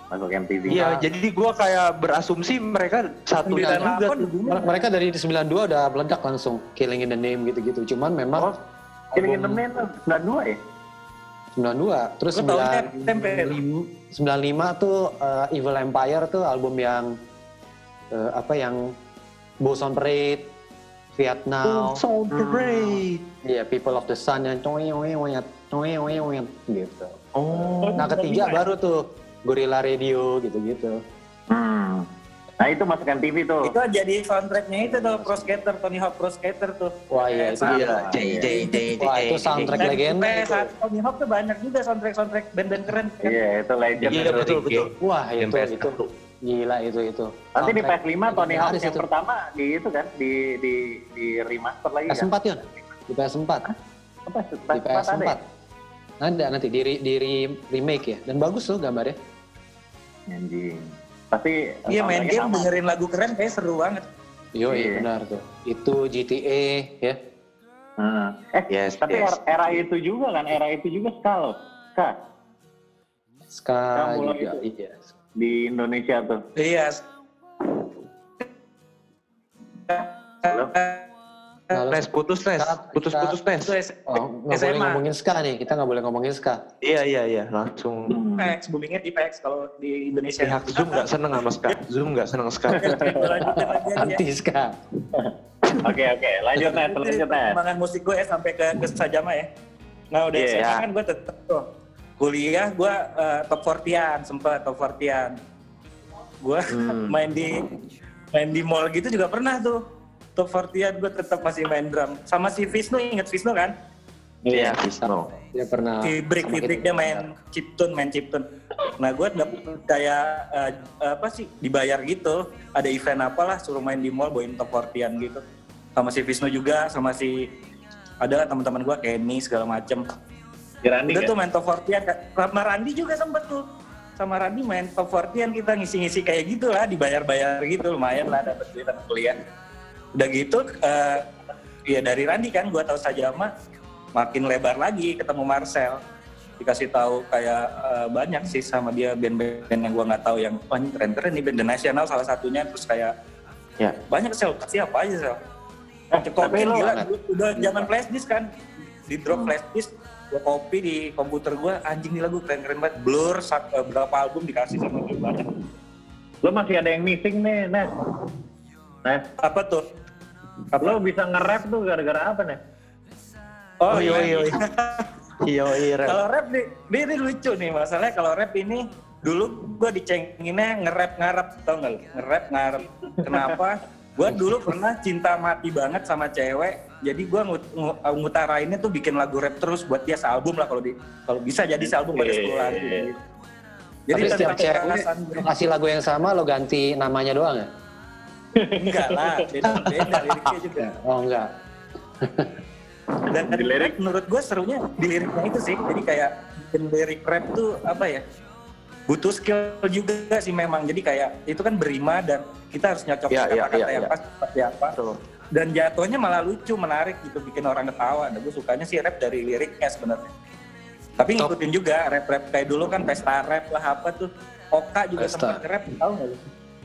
Masuk MTV. Iya, jadi gua kayak berasumsi mereka satunya juga 98 tuh. hubungan. Mere- Mereka dari 92 udah meledak langsung Killing in the Name gitu-gitu. Cuman memang Oh, Killing in the album Name tuh 92 ya? 92 terus Gua tahunnya 95 SMP. 95 tuh uh, Evil Empire tuh album yang uh, apa yang Bows on Parade, Vietnam, so great. Iya People of the Sun yang coy coy coy coy coy gitu. Oh, Nah ketiga baru tuh Gorilla Radio gitu-gitu. Hmm. Nah itu masuk MTV tuh. Itu jadi soundtracknya itu tuh Pro Skater, Tony Hawk Pro Skater tuh. Wah iya itu iya. dia. J J J J. Wah itu soundtrack legenda itu. saat Tony Hawk tuh banyak juga soundtrack-soundtrack band-band keren. kan. Iya itu legend. Iya betul betul. Wah Yang itu PS1. itu gila itu itu. Nanti di Soundtrack PS5 Tony Hawk yang itu. pertama di itu kan di di di remaster lagi kan? PS4 ya? Di PS4. Apa? Di PS4 ada PS4. ya? Ada nanti di, re- di re- remake ya. Dan bagus loh gambarnya. Anjing. Pasti Iya main game sama. dengerin lagu keren kayak seru banget. Yo iya Iya. benar tuh. Itu GTA ya. Hmm. Eh, Yes, tapi yes. era, itu juga kan, era itu juga ska loh. Ska Ska juga itu. iya. Di Indonesia tuh. Iya. Halo? Halo. Nes putus Nes, putus putus Nes. Oh, nggak boleh ngomongin ska nih. Kita nggak boleh ngomongin ska. Iya iya iya, langsung IPX, boomingnya di IPX kalau di Indonesia. pihak Zoom nggak seneng sama Ska. Zoom nggak seneng Ska. Ya. Anti ska. Oke oke, lanjut Nes, lanjut Nes. Perkembangan musik gue ya sampai ke ke Sajama ya. Nah udah Iya. SMA kan gue tetep tuh. Kuliah gue eh, top 40-an, sempet top 40-an. Gue *laughs* main di main di mall gitu juga pernah tuh. Top 40-an gue tetap masih main drum. Sama si Visnu, inget Visnu kan? Iya, Visno. Dia pernah Si break, kita. dia main chiptune, main chiptune. Nah gue dapet kayak eh, apa sih dibayar gitu. Ada event apalah suruh main di mall bawain top 40-an gitu. Sama si Visnu juga, sama si ada teman-teman gue Kenny segala macem. Di Randi Udah kan? tuh main top 40-an. Sama Randi juga sempet tuh. Sama Randi main top 40-an kita ngisi-ngisi kayak gitu lah, dibayar-bayar gitu lumayan lah dapet duit anak kuliah. udah gitu eh, ya dari Randi kan gua tahu saja mah makin lebar lagi ketemu Marcel dikasih tahu kayak eh, banyak sih sama dia band-band yang gua nggak tahu yang wah ini keren-keren nih band The National salah satunya terus kayak Ya. banyak sel siapa aja sel Eh, Cekokin gila udah zaman flash disk kan di drop flash disk gua copy di komputer gua anjing nih lagu keren-keren banget. Blur sat- eh, berapa album dikasih sama gue banyak. Lo masih ada yang missing nih, Nes. Nes, apa tuh? Lo bisa nge-rap tuh gara-gara apa, Nes? oh, Oh, iya, iya iya, Iya, iya. Kalau rap nih ini, ini lucu nih masalahnya kalau rap ini dulu gua dicenginnya nge-rap ngarep tau nggak lu? nge-rap ngarep. Kenapa? Gua dulu pernah cinta mati banget sama cewek jadi gua ngut, ngu- ngutarainnya tuh bikin lagu rap terus buat dia sealbum lah kalau di kalau bisa jadi sealbum pada sepuluh lagu Iya. gitu. jadi Tapi setiap tentang cewek lo kasih lagu yang sama lo ganti namanya doang ya? enggak lah beda beda liriknya juga *laughs* Oh enggak. dan dari lirik menurut gue serunya di liriknya itu sih jadi kayak bikin lirik rap tuh apa ya butuh skill juga sih memang jadi kayak itu kan berima dan kita harus nyocok Iya, iya, kata-kata iya, yang iya. pas seperti apa Betul. Dan jatuhnya malah lucu menarik gitu bikin orang ketawa dan gue sukanya sih rap dari liriknya sebenarnya tapi Top. ngikutin juga rap-rap kayak dulu kan pesta rap lah apa tuh Oka juga Pesta. sempat rap tahu nggak lu?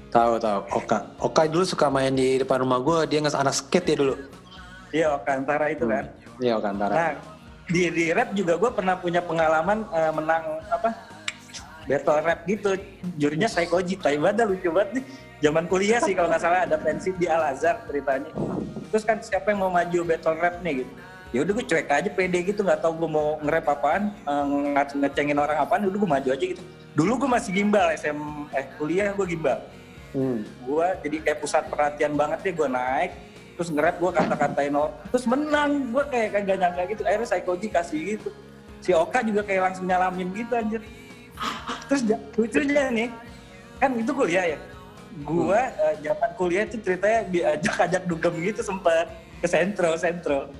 Tahu tahu. Oka. Oka dulu suka main di depan rumah gue. Dia nggak anak skate ya dulu. Iya Oka antara itu kan Iya Oka antara. Nah, di, di rap juga gue pernah punya pengalaman eh, menang apa battle rap gitu. Jurinya Saikoji, tai banget dah, lucu banget nih. Zaman kuliah sih kalau nggak salah ada pensi di Al Azhar ceritanya. Terus kan siapa yang mau maju battle rap nih gitu. Ya udah gue cuek aja pede gitu nggak tahu gue mau nge-rap apaan, eh, nge- ngecengin orang apaan, udah gue maju aja gitu. Dulu gue masih gimbal SM eh kuliah gue gimbal. Hmm. gue jadi kayak pusat perhatian banget deh gue naik terus nge-rap gue kata-katain orang terus menang gue kayak kagak nyangka gitu akhirnya Saikoji kasih gitu si Oka juga kayak langsung nyalamin gitu anjir terus lucunya nih kan itu kuliah ya gue eh, zaman kuliah itu ceritanya diajak-ajak dugem gitu sempet ke sentro sentro.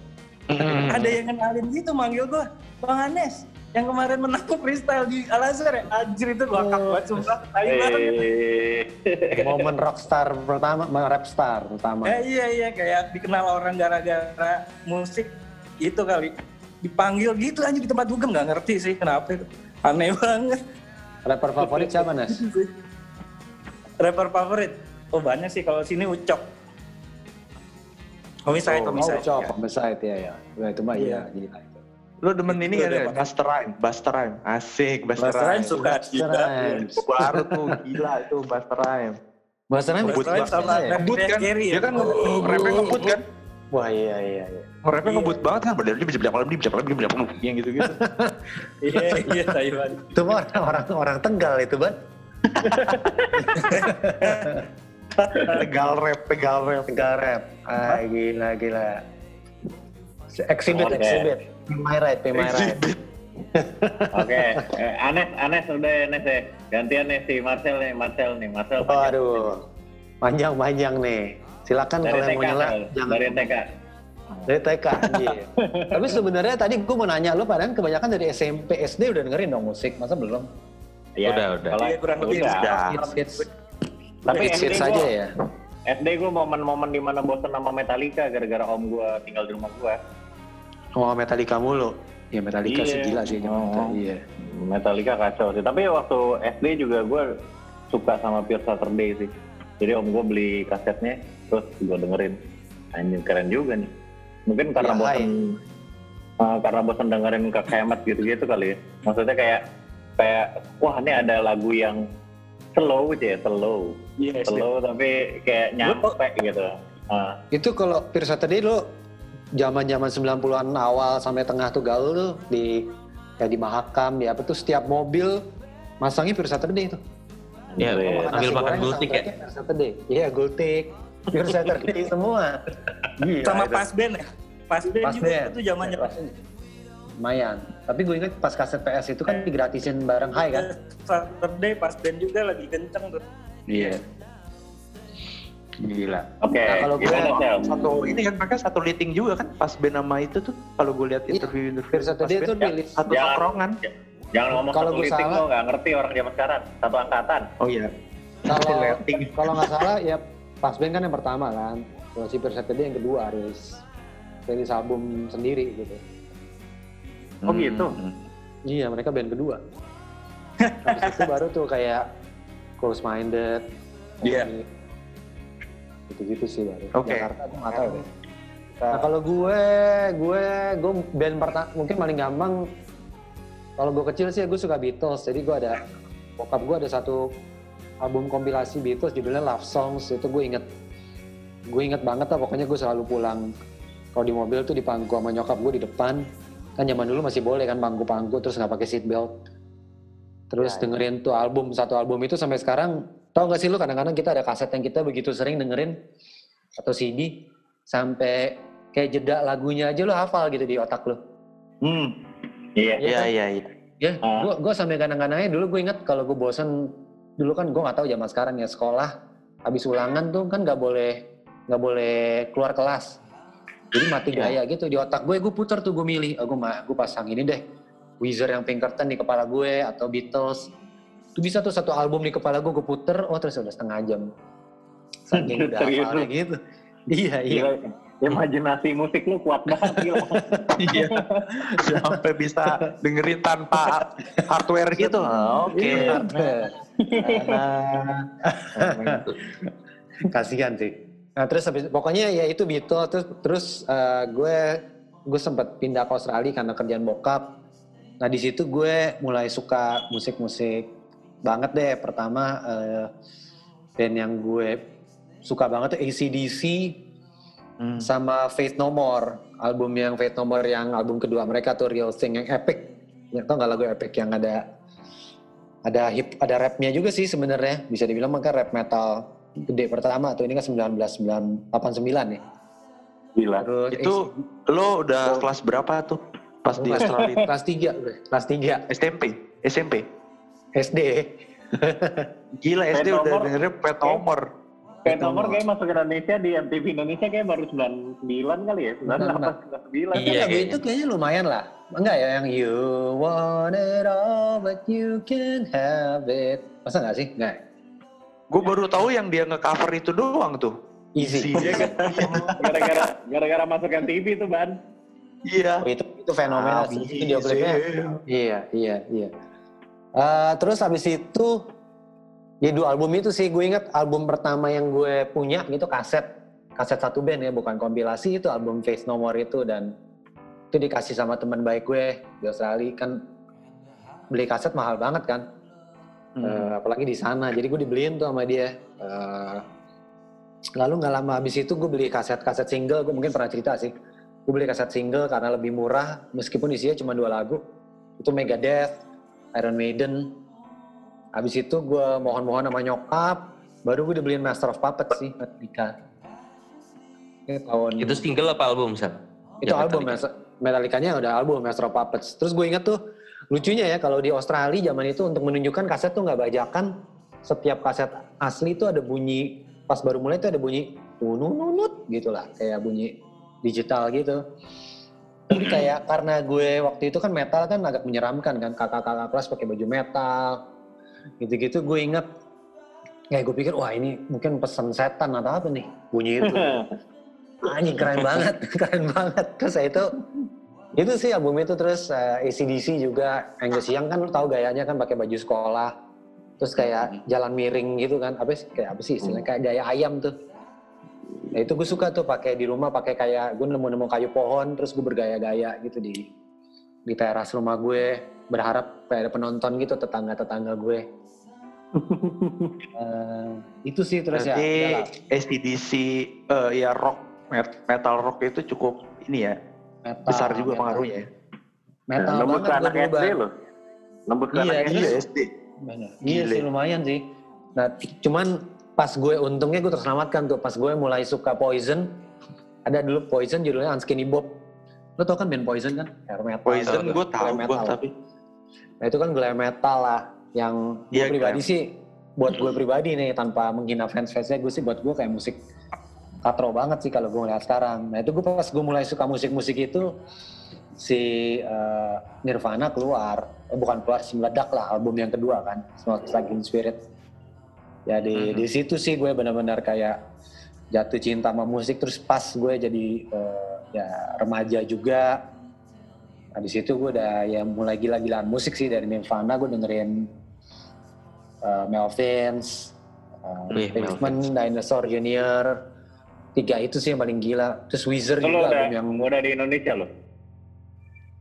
Ada yang kenalin gitu manggil gue bang Anes yang kemarin menang freestyle di Al Azhar ya? Anjir itu gue akak banget sumpah. Tai banget Eh, Momen rockstar pertama, rap star pertama. Eh, iya iya kayak dikenal orang gara-gara musik itu kali. Dipanggil gitu aja di tempat dugem nggak ngerti sih kenapa itu. Aneh banget. Rapper favorit siapa Nas? *laughs* rapper favorit oh banyak sih kalau sini ucok homicide Oh, homicide Cop, homicide ya ya. Wah, itu mah iya Iya. gila itu. Lo demen ini kan ya? Buster Rhyme. Buster Rhyme. Asik, Buster Buster Rhyme suka juga Rhymes. Baru tuh gila itu Buster Rhyme. Ngebut Buster Rhyme sama ya? Rap Ngebut kan? Ya? Dia kan nge- rapnya ngebut kan? Wah iya iya iya. Rapnya Iya. ngebut banget kan? Padahal dia bisa bilang lebih, bisa bilang lebih, bisa bilang yang gitu-gitu. iya iya Taiwan Itu mah orang orang orang Tegal itu, Ban. *laughs* Tegal rap, tegal rap. Tegal rap. Ah, gila gila. Exhibit, Oke. exhibit. Be my right, be my right. Oke, eh, Anes, Anes udah Anes ya. Gantian nih si Marcel nih, Marcel nih, Marcel panjang. Waduh. Panjang-panjang nih. Silakan Dari kalau yang mau nyela, jangan dari TK. dari TK. anjir. *laughs* Tapi sebenarnya tadi gue mau nanya lu padahal kebanyakan dari SMP SD udah dengerin dong musik, masa belum? Iya, Udah, udah. Kalau Iya, kurang lebih udah. udah. Hits hits. Tapi hits hits gua, aja ya. SD gue momen-momen di mana bosen sama Metallica gara-gara om gue tinggal di rumah gue. Oh Metallica mulu. Ya Metallica Iya. sih gila sih. Oh. Iya. Metallica kacau sih. Tapi waktu SD juga gue suka sama Pure Saturday sih. Jadi om gue beli kasetnya, terus gue dengerin. Anjir keren juga nih. Mungkin karena Ya, bosen, uh, karena bosen dengerin ke kemet gitu-gitu kali ya. Maksudnya kayak kayak wah ini ada lagu yang slow gitu ya, slow, Yes, slow tapi kayak nyampe gitu. Ah, Itu kalau Pure Saturday lu zaman-zaman 90-an awal sampai tengah tuh gaul tuh di kayak di Mahakam, di apa tuh setiap mobil masangnya Pure Saturday itu. Iya, sambil nasi makan gultik ya. Iya, gultik. Pure Saturday semua. Gila, sama pas band ya pas band Pas juga band. itu zamannya Pas band. Lumayan. Tapi gue inget pas kaset PS itu kan digratisin bareng Hai kan. Saturday pas band juga lagi kenceng tuh Iya. Gila. Oke, Nah, kalau gue- gimana Sel? Satu ini kan mereka satu liting juga kan pas band nama itu tuh kalau gue lihat Iya, interview interview Pure Saturday itu rilis. satu Ya. tongkrongan. Jangan ngomong Kalau satu gue liting salah- lo nggak ngerti orang zaman sekarang. Satu angkatan. Oh iya. Kalau *laughs* kalau nggak salah ya pas band kan yang pertama kan. si Persetia yang kedua rilis rilis album sendiri gitu Oh gitu. Hmm. iya mereka band kedua *laughs* habis itu baru tuh kayak close minded Iya. gitu-gitu sih baru Oke. Jakarta gue nggak tahu deh nah kalau gue gue gue band pertama mungkin paling gampang kalau gue kecil sih gue suka Beatles jadi gue ada bokap gue ada satu album kompilasi Beatles judulnya Love Songs itu gue inget gue inget banget lah pokoknya gue selalu pulang kalau di mobil tuh di pangku sama nyokap gue di depan kan zaman dulu masih boleh kan pangku-pangku terus nggak pakai seat belt terus dengerin tuh album satu album itu sampai sekarang tau gak sih lu kadang-kadang kita ada kaset yang kita begitu sering dengerin atau CD sampai kayak jeda lagunya aja lu hafal gitu di otak lu Hmm. Iya. Iya iya iya. Ya, Ah. gua gua sampai kadang-kadangnya dulu gue inget kalau gue bosen dulu kan gue nggak tahu zaman sekarang ya sekolah habis ulangan tuh kan nggak boleh nggak boleh keluar kelas. Jadi mati Iya. gaya gitu di otak gue gue puter tuh gue milih oh, gue ma- gue pasang ini deh Weezer yang Pinkerton di kepala gue atau Beatles. Tuh bisa tuh satu album di kepala gue gue puter oh terus udah setengah jam. Saking *laughs* udah hafalnya gitu. Iya iya. Gila. Imajinasi musik lu kuat banget gila. *laughs* Iya. Sampai bisa dengerin tanpa hardware gitu. Ah, Oke. Iya. Nah, kasihan sih nah terus habis pokoknya ya itu Beatles terus terus eh, gue gue sempat pindah ke Australia karena kerjaan bokap. Nah di situ gue mulai suka musik-musik banget deh. Pertama eh, band yang gue suka banget tuh ACDC hmm. sama Faith No More. Album yang Faith No More yang album kedua mereka tuh Real Thing yang epic. Ya, tau nggak lagu epic yang ada ada hip ada rapnya juga sih sebenarnya. Bisa dibilang maka rap metal gede pertama tuh ini kan 1989 ya Gila. terus Itu lo udah kelas berapa tuh pas di Australia? kelas 3 bre. kelas 3 SMP, SMP. SD *laughs* Gila SD Pet udah dengerin pet nomor. Kayak nomor kayak masuk Indonesia di MTV Indonesia kayak baru 99 kali ya. 98, 99. Tapi lagu itu kayaknya lumayan lah enggak ya yang you want it all but you can have it masa nggak sih enggak Gue baru tahu yang dia nge-cover itu doang tuh. easy *laughs* Gara-gara gara-gara masuk MTV tuh, Ban. Iya. Oh, itu itu fenomenal sih Habis. video klipnya Iya, iya, iya. Eh, terus habis itu ya dua album itu sih gue ingat album pertama yang gue punya itu kaset kaset satu band ya bukan kompilasi itu album Face No More itu dan itu dikasih sama teman baik gue di Australia kan beli kaset mahal banget kan Hmm. Eh, apalagi di sana. Jadi gue dibeliin tuh sama dia. Eh, lalu nggak lama habis itu gue beli kaset-kaset single. Gue mungkin pernah cerita sih. Gue beli kaset single karena lebih murah. Meskipun isinya cuma dua lagu. Itu Megadeth Iron Maiden. Habis itu gue mohon-mohon sama nyokap. Baru gue dibeliin Master of Puppets sih Metallica. Tahun Itu single apa album, San? itu Ya, album Metallica. Metallica-nya udah album Master of Puppets. Terus gue inget tuh lucunya ya kalau di Australia zaman itu untuk menunjukkan kaset tuh nggak bajakan. Setiap kaset asli itu ada bunyi pas baru mulai itu ada bunyi tunununut gitu lah kayak bunyi digital gitu. Jadi kayak karena gue waktu itu kan metal kan agak menyeramkan kan kakak-kakak kelas pakai baju metal gitu-gitu gue inget kayak gue pikir wah ini mungkin pesan setan atau apa nih bunyi itu *laughs* anjing keren banget *laughs* keren banget terus saya itu itu sih album itu terus eh, ACDC juga Angus Young kan lu tahu gayanya kan pakai baju sekolah. Terus kayak jalan miring gitu kan apa sih kayak apa sih istilahnya kayak gaya ayam tuh. Nah itu gue suka tuh pakai di rumah pakai kayak gue nemu-nemu kayu pohon terus gue bergaya-gaya gitu di di teras rumah gue. Berharap kayak ada penonton gitu tetangga-tetangga gue. *laughs* Eh, itu sih terus ya Berarti udahlah. STDC eh, ya rock met- metal rock itu cukup ini ya Metal, besar juga metal. pengaruhnya ya. metal ke banget anak SD loh. Nembus ke Iya, anak SD. Iya sih lumayan sih. Nah cuman pas gue untungnya gue terselamatkan tuh pas gue mulai suka Poison ada dulu Poison judulnya Unskinny Bob. Lo tau kan band Poison kan? Hair metal. Poison gue tahu Glam gue metal. tapi Nah itu kan glam metal lah yang gue Iya, pribadi glam. sih buat gue pribadi nih tanpa menghina fans-fansnya gue sih buat gue kayak musik katro banget sih kalau gue ngeliat sekarang. Nah itu gue pas gue mulai suka musik-musik itu si eh, Nirvana keluar, eh, bukan keluar si meledak lah album yang kedua kan, Smells Like Teen Spirit. Ya di Mhm. di situ sih gue benar-benar kayak jatuh cinta sama musik terus pas gue jadi eh, ya remaja juga nah, di situ gue udah ya mulai gila-gilaan musik sih dari Nirvana gue dengerin eh, Melvins uh, Pavement, Dinosaur Junior tiga itu sih yang paling gila terus lo juga udah, yang udah di Indonesia lo?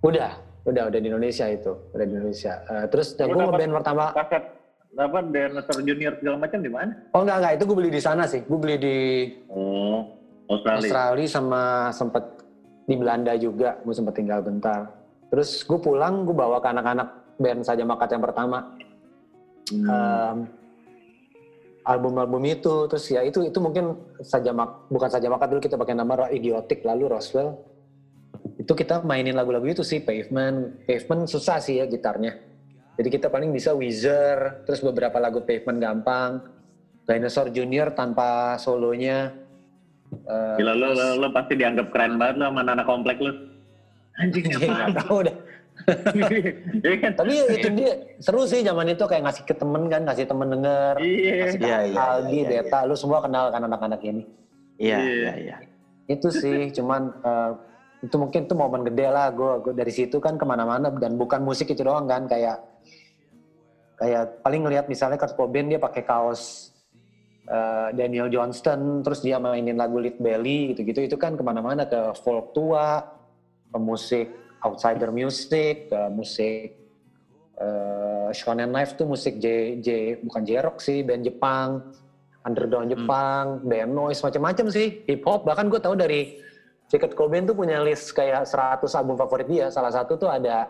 udah udah udah di Indonesia itu udah di Indonesia Eh, terus gue Lu dapat- ngeband pertama Kaset apa Dinosaur Junior segala macam di mana? oh enggak enggak itu gue beli di sana sih gue beli di Oh, Australia. Australia sama sempet di Belanda juga gue sempet tinggal bentar terus gue pulang gue bawa ke anak-anak band saja makat yang pertama Hmm. Album-album itu. Terus ya itu itu mungkin saja mak bukan saja makat dulu kita pakai nama idiotik lalu Roswell. Itu kita mainin lagu-lagu itu sih pavement. Pavement susah sih ya gitarnya. Jadi kita paling bisa Weezer terus beberapa lagu pavement gampang. Dinosaur Junior tanpa solonya. Eh, Gila lo, lo, lo pasti dianggap keren banget lo sama anak komplek lo. *laughs* Anjing nggak tahu deh kan? Tapi ya itu dia seru sih zaman itu kayak ngasih ke temen kan ngasih temen denger Iya. ngasih Iya, iya, Aldi, iya, iya, Beta, lu semua kenal kan anak-anak ini Iya, Iya. iya, iya. itu sih cuman eh, itu mungkin tuh momen gede lah gue dari situ kan ke mana-mana dan bukan musik itu doang kan kayak kayak paling ngelihat misalnya Kurt Cobain dia pakai kaos eh, Daniel Johnston terus dia mainin lagu Lead Belly gitu-gitu itu kan ke mana-mana ke folk tua ke musik outsider music ke musik eh Shonen Knife tuh musik J, J bukan J-Rock sih band Jepang underground Jepang band noise macam-macam sih. Hip hop bahkan gue tahu dari Kurt Cobain tuh punya list kayak 100 album favorit dia. Salah satu tuh ada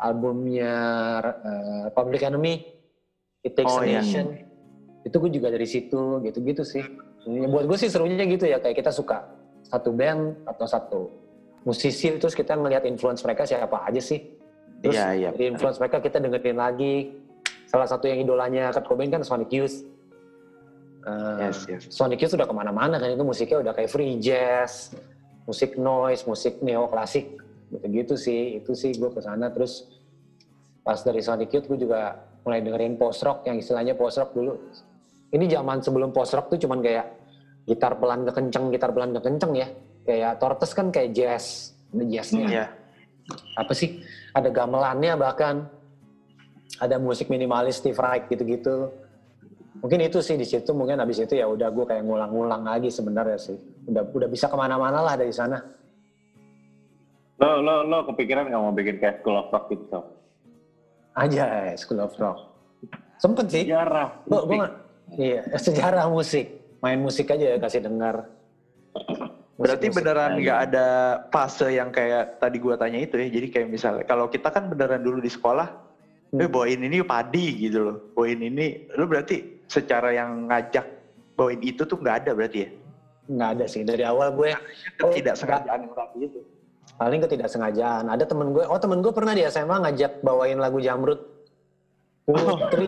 albumnya eh, Public Enemy It Takes Oh, a iya. Nation. Itu gue juga dari situ gitu-gitu sih. Ya, buat gue sih serunya gitu ya kayak kita suka satu band atau satu musisi terus kita ngelihat influence mereka siapa aja sih. Terus Iya, iya. dari influence mereka kita dengerin lagi. Salah satu yang idolanya Kurt Cobain kan Sonic Youth. Eh, Yes, yes. Sonic Youth udah ke mana-mana kan itu musiknya udah kayak free jazz musik noise musik neo klasik gitu-gitu sih itu sih gue ke sana. Terus pas dari Sonic Youth gue juga mulai dengerin post rock yang istilahnya post rock dulu. Ini zaman sebelum post rock tuh cuman kayak gitar pelan kekenceng gitar pelan kekenceng ya kayak Tortoise kan kayak jazz ada jazznya Iya. apa sih ada gamelannya bahkan ada musik minimalis Steve Reich gitu-gitu mungkin itu sih di situ mungkin habis itu ya udah gue kayak ngulang-ngulang lagi sebenarnya sih udah udah bisa ke mana-mana lah dari sana Lo, lo, lo kepikiran nggak mau bikin kayak School of Rock gitu? Sob? aja School of Rock sempet sih Sejarah. Gue musik. nggak- iya *laughs* sejarah musik main musik aja ya kasih dengar Berarti beneran nggak ada fase yang kayak tadi gua tanya itu ya. Jadi kayak misalnya kalau kita kan beneran dulu di sekolah, Hmm. eh bawain ini padi gitu loh. Bawain ini, lu berarti secara yang ngajak bawain itu tuh nggak ada berarti ya? nggak ada sih dari awal gue Oh, Tidak sengajaan yang tadi itu. paling ketidaksengajaan ada temen gue oh temen gue pernah di SMA ngajak bawain lagu Jamrut *laughs* Putri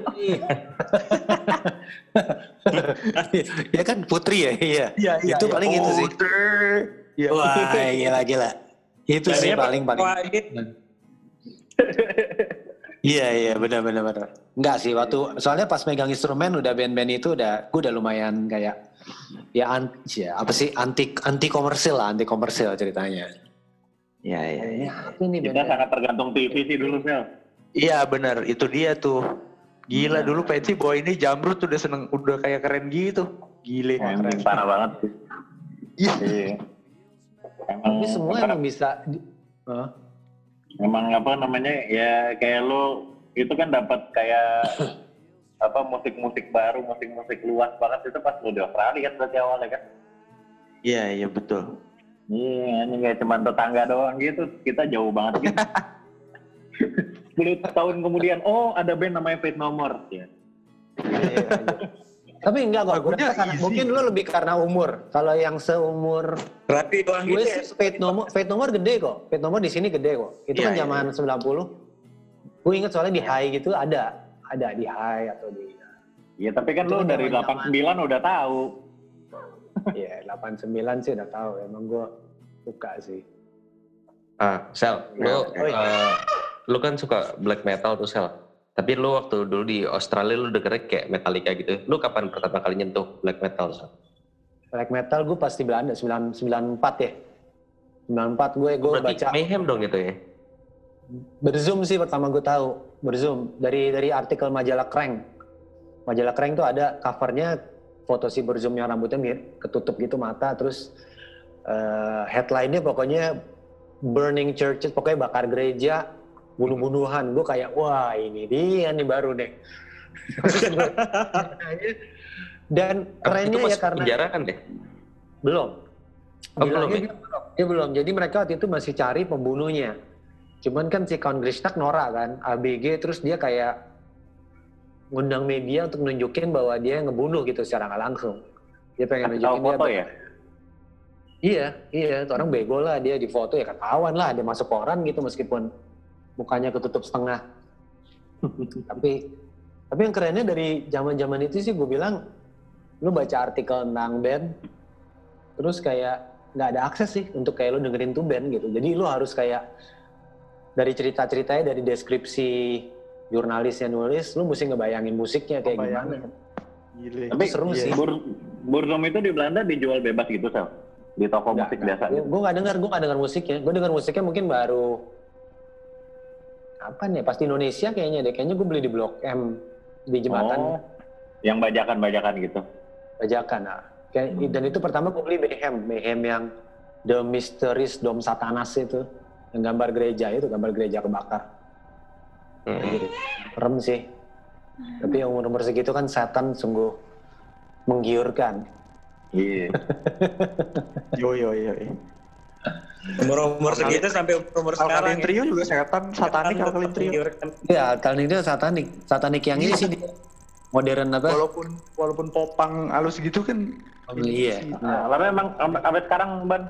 ya kan Putri ya iya Iya, itu paling itu sih Iya. wah gila gila itu Dan sih paling paling Iya iya benar benar benar. Enggak sih waktu soalnya pas megang instrumen udah band-band itu udah gue udah lumayan kayak ya anti ya, apa sih anti anti komersil lah anti komersil ceritanya. Iya, iya. Ya, ini Kita band? sangat tergantung TV sih dulu, Mel. Iya benar, itu dia tuh. Gila dulu pensi bawa ini Jamrut udah seneng, udah kayak keren gitu. Gile. Anjing, parah banget sih. Iya. Iya. Emang, Tapi semua emang bisa. Hah? emang apa namanya ya kayak lo itu kan dapat kayak *coughs* apa musik-musik baru, musik-musik luas banget itu pas lo di Australia kan berarti awalnya kan. Iya, iya betul. Iya, ini kayak cuma tetangga doang gitu, kita jauh banget gitu. *laughs* 10 tahun kemudian, oh ada band namanya Fate No More. Ya. Tapi enggak kok, Lagunya karena, mungkin lu lebih karena umur. Kalau yang seumur rapi doang gue gitu ya. Fate Nomor, Fate Nomor gede kok. Fate Nomor di sini gede kok. Itu Iya, kan iya, zaman 90. Gue inget soalnya di High gitu ada. Ada di High atau di Iya, tapi kan lo kan dari zaman-zaman. 89 udah tahu. Iya, 89 sih udah tahu. Emang gue suka sih. Ah, Sel, lu, Oh, iya. Lu kan suka black metal tuh Sel. Tapi lu waktu dulu di Australia lu dengernya kayak Metallica gitu. Lu kapan pertama kali nyentuh black metal Sel? black metal gue pasti Belanda 9 94 ya 94 gue gue baca mayhem dong itu ya. berzoom sih pertama gue tahu berzoom dari dari artikel majalah Crank majalah Crank tuh ada covernya foto si berzoom yang rambutnya mir- ketutup gitu mata terus eh, headline-nya pokoknya burning churches pokoknya bakar gereja bunuh-bunuhan gue kayak wah ini dia nih baru deh dan kerennya ya karena penjara kan deh. belum. Oh, belum ya? dia belum. Dia belum. Jadi mereka waktu itu masih cari pembunuhnya. Cuman kan si Count Grishnak norak kan, ABG terus dia kayak ngundang media untuk nunjukin bahwa dia ngebunuh gitu secara nggak langsung. Dia pengen nunjukin foto dia. ya? Iya, iya. Itu orang bego lah dia di foto ya ketahuan lah dia masuk koran gitu meskipun mukanya ketutup setengah. *laughs* tapi tapi yang kerennya dari zaman-zaman itu sih gue bilang lu baca artikel tentang band terus kayak nggak ada akses sih untuk kayak lu dengerin tuh band gitu. Jadi lu harus kayak dari cerita-ceritanya dari deskripsi jurnalis yang nulis lu mesti ngebayangin musiknya kayak Ngebayangin. gimana. Gile. Tapi seru Iya. sih. Bur Burzum itu di Belanda dijual bebas gitu, Sel? Di toko musik biasa gitu? Gue gak dengar, gue gak dengar musiknya. Gue dengar musiknya mungkin baru kapan ya? Pas di Indonesia kayaknya deh. Kayaknya gue beli di Blok M di jembatan Oh, yang bajakan-bajakan gitu. Bajakan. Nah. Kayak, Dan itu pertama gue beli Mayhem, Mayhem yang The Mysteries Dom Satanas itu, yang gambar gereja itu, gambar gereja kebakar. Hmm. Serem sih. Tapi yang umur-umur segitu kan setan sungguh menggiurkan. Iya. *laughs* Yo yo yo. yo. Umur-umur segitu sampai umur sekarang. Alkaline Trio juga setan, satanik Alkaline Trio. Ya, kali itu satanik. Satanik yang ini sih dia. modern apa? Walaupun walaupun popang halus gitu kan. Iya. Nah, tapi emang sampai sekarang, Ban,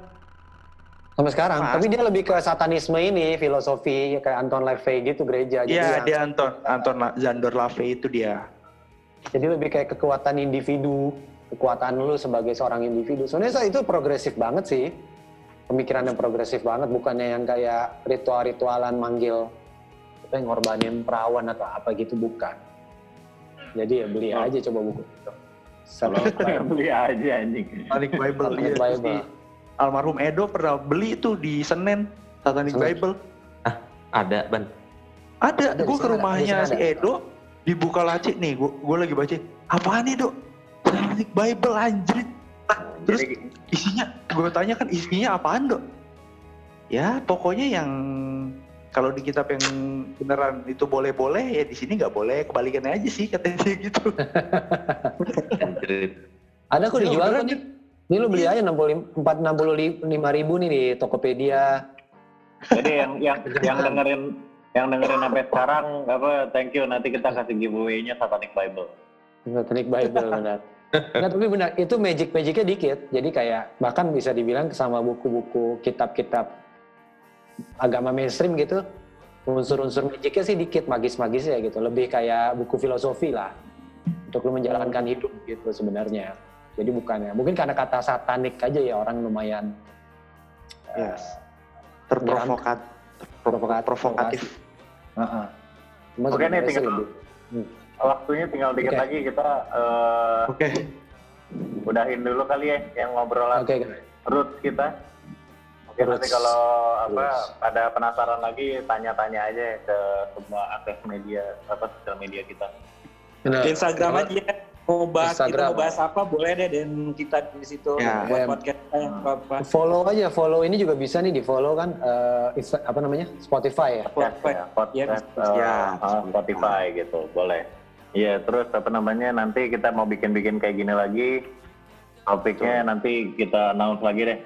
Sampai sekarang. Mas. Tapi dia lebih ke satanisme ini, filosofi kayak Anton LaVey gitu gereja. Jadi Iya, yang- dia Anton Anton La- Zandor Lave itu dia. Jadi lebih kayak kekuatan individu, kekuatan lu sebagai seorang individu. Sebenarnya itu progresif banget sih. Pemikiran yang progresif banget, bukannya yang kayak ritual-ritualan manggil apa yang ngorbanin perawan atau apa gitu bukan. Jadi ya beli aja coba buku itu. *laughs* beli aja anjing. Satanic Bible Satanic iya. Terus Bible. di- almarhum Edo pernah beli itu di Senen Satanic Senen. Bible. Ada, Ban. Ada, Ada gue ke rumahnya si. Edo dibuka laci nih, gue gue lagi baca. Apaan nih, Dok? Satanic Bible anjir. Nah, terus Jadi, isinya gue tanya kan isinya apaan, Dok? Ya, pokoknya yang kalau di kitab yang beneran itu boleh-boleh ya di sini nggak boleh kebalikannya aja sih katanya dia *laughs* gitu. Ada kok Iya, dijual beneran, kan nih. Ini lu beli aja 65 4 65 ribu nih di Tokopedia. jadi yang yang yang dengerin yang dengerin sampai sekarang apa thank you nanti kita kasih giveaway-nya Satanic Bible. Satanic Bible benar. Nggak, tapi benar, itu magic-magicnya dikit. Jadi kayak bahkan bisa dibilang sama buku-buku kitab-kitab agama mainstream gitu, unsur-unsur magicnya sih dikit, magis-magisnya gitu. Lebih kayak buku filosofi lah. Untuk lu menjalankan hidup gitu sebenarnya. Jadi bukannya, mungkin karena kata satanik aja ya orang lumayan Yes. Terprovokat, Provokat- provokatif. Heeh. Cuma Oke, nih, tinggal- lebih- Waktunya tinggal dikit Oke. lagi kita eh, Oke. udahin dulu kali ya yang ngobrolan Oke, roots kita. Oke nanti Roots. kalau apa Roots. ada penasaran lagi tanya-tanya aja ke semua akses media apa sosial media kita. benar. Instagram aja mau bahas kita Instagram. mau bahas apa boleh deh dan kita di situ Ya. buat Em. podcast kita apa apa. Follow aja, follow ini juga bisa nih di follow kan, eh, Insta- apa namanya, Spotify ya. Podcast ya, podcast Ya, eh, ya, eh, Spotify gitu, boleh. Iya, terus apa namanya nanti kita mau bikin-bikin kayak gini lagi. Topiknya nanti kita announce lagi deh.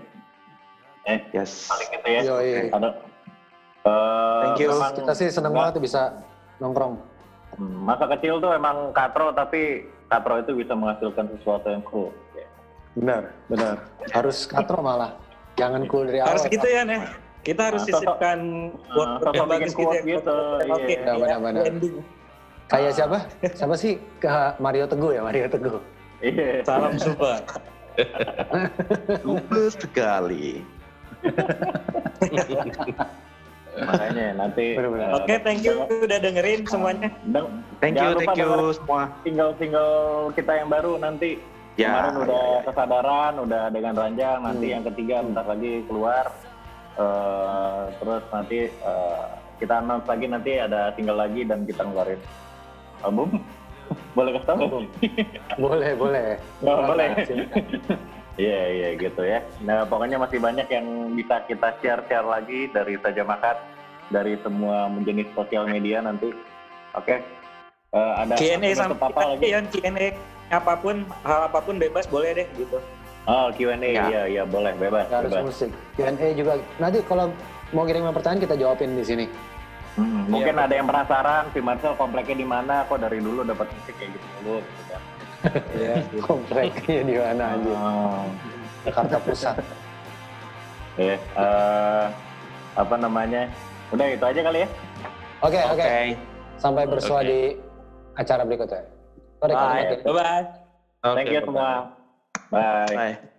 Eh, Yes. paling gitu ya. Yoi. Ada. eh, Thank you. memang Kita sih seneng banget bisa nongkrong. Hmm, Masa kecil tuh emang katro tapi katro itu bisa menghasilkan sesuatu yang cool. Benar, benar. Harus katro malah. Jangan cool dari awal. Harus gitu ya nih. Kita harus Nah, sisipkan buat sosok yang bikin bagus gitu ya. gitu, Oke, iya. ya, Benar-benar. Kayak siapa? Siapa sih? Ke Mario Teguh ya, Mario Teguh. Iya. Salam super. Lupa sekali. Makanya nanti. Oke, thank you udah dengerin semuanya. Thank you, thank you semua. Single-single kita yang baru nanti Ya, Kemarin udah ya, ya. kesadaran, udah dengan ranjang. Nanti Hmm. yang ketiga bentar lagi keluar. Eh, terus nanti eh, kita announce lagi nanti ada single lagi dan kita ngeluarin album. *laughs* boleh kasih tahu? Boleh, boleh. *laughs* Oh, boleh. *laughs* Iya iya gitu ya. Nah pokoknya masih banyak yang bisa kita share-share lagi dari saja makan dari semua jenis sosial media nanti. Oke. Eh, ada Q&A sama apa lagi? yang Q&A apa pun hal apa pun bebas boleh deh gitu. Oh Q&A Ya. iya iya boleh bebas Nggak harus bebas. musik. Q&A juga. Nanti kalau mau kirimin pertanyaan kita jawabin di sini. Hmm, mungkin ada yang penasaran si Marcel kompleknya di mana? Kok dari dulu dapat musik kayak gitu dulu gitu kan? *laughs* Iya. Kompleknya di mana aja. Oh. Jakarta Pusat. Eh, eh, apa namanya? Udah itu aja kali ya. Oke, oke. Oke. Sampai bersua Oke. di acara berikutnya. Bye. alamatnya. Bye bye. Thank you semua. Bye. Bye.